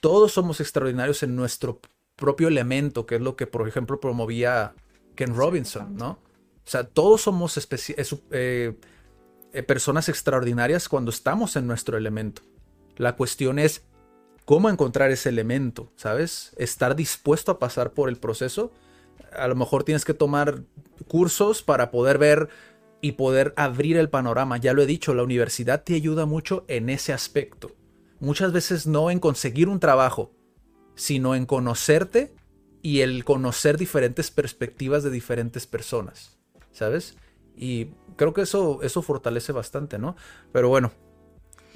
todos somos extraordinarios en nuestro propio elemento, que es lo que, por ejemplo, promovía Ken Robinson, ¿no? O sea, todos somos eh, eh, personas extraordinarias cuando estamos en nuestro elemento. La cuestión es cómo encontrar ese elemento, ¿sabes? Estar dispuesto a pasar por el proceso a lo mejor tienes que tomar cursos para poder ver y poder abrir el panorama. Ya lo he dicho, la universidad te ayuda mucho en ese aspecto. Muchas veces no en conseguir un trabajo, sino en conocerte y el conocer diferentes perspectivas de diferentes personas, ¿sabes? Y creo que eso, eso fortalece bastante, ¿no? Pero bueno,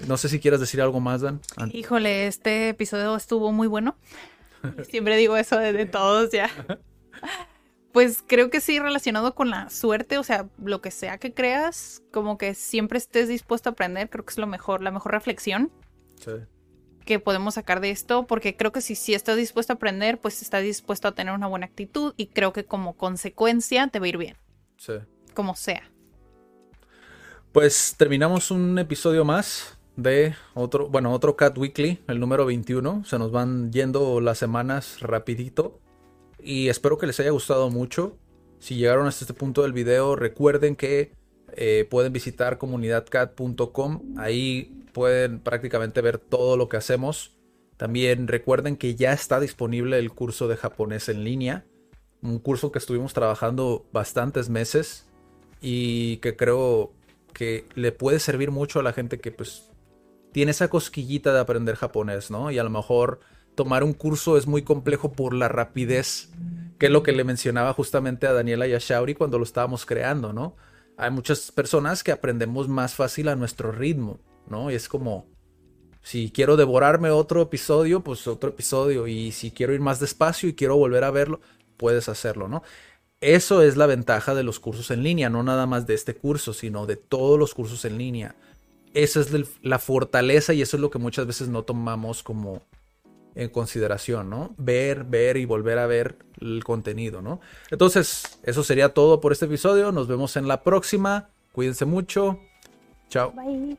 no sé si quieras decir algo más, Dan. Híjole, este episodio estuvo muy bueno. Siempre digo eso de todos ya. Pues creo que sí, relacionado con la suerte, o sea, lo que sea que creas, como que siempre estés dispuesto a aprender, creo que es lo mejor, la mejor reflexión que podemos sacar de esto, porque creo que si, si estás dispuesto a aprender, pues estás dispuesto a tener una buena actitud y creo que como consecuencia te va a ir bien. Sí. Como sea. Pues terminamos un episodio más de otro, bueno, otro Cat Weekly, el número 21. Se nos van yendo las semanas rapidito y espero que les haya gustado mucho. Si llegaron hasta este punto del video, recuerden que eh, pueden visitar comunidadcat.com. Ahí pueden prácticamente ver todo lo que hacemos. También recuerden que ya está disponible el curso de japonés en línea. Un curso que estuvimos trabajando bastantes meses y que creo que le puede servir mucho a la gente que pues tiene esa cosquillita de aprender japonés, ¿no? Y a lo mejor tomar un curso es muy complejo por la rapidez, que es lo que le mencionaba justamente a Daniela y a Shauri cuando lo estábamos creando, ¿no? Hay muchas personas que aprendemos más fácil a nuestro ritmo, ¿no? Y es como, si quiero devorarme otro episodio, pues otro episodio, y si quiero ir más despacio y quiero volver a verlo, puedes hacerlo, ¿no? Eso es la ventaja de los cursos en línea, no nada más de este curso, sino de todos los cursos en línea. Esa es la fortaleza y eso es lo que muchas veces no tomamos como, en consideración, ¿no? Ver, ver y volver a ver el contenido, ¿no? Entonces, eso sería todo por este episodio. Nos vemos en la próxima. Cuídense mucho. Chao. Bye.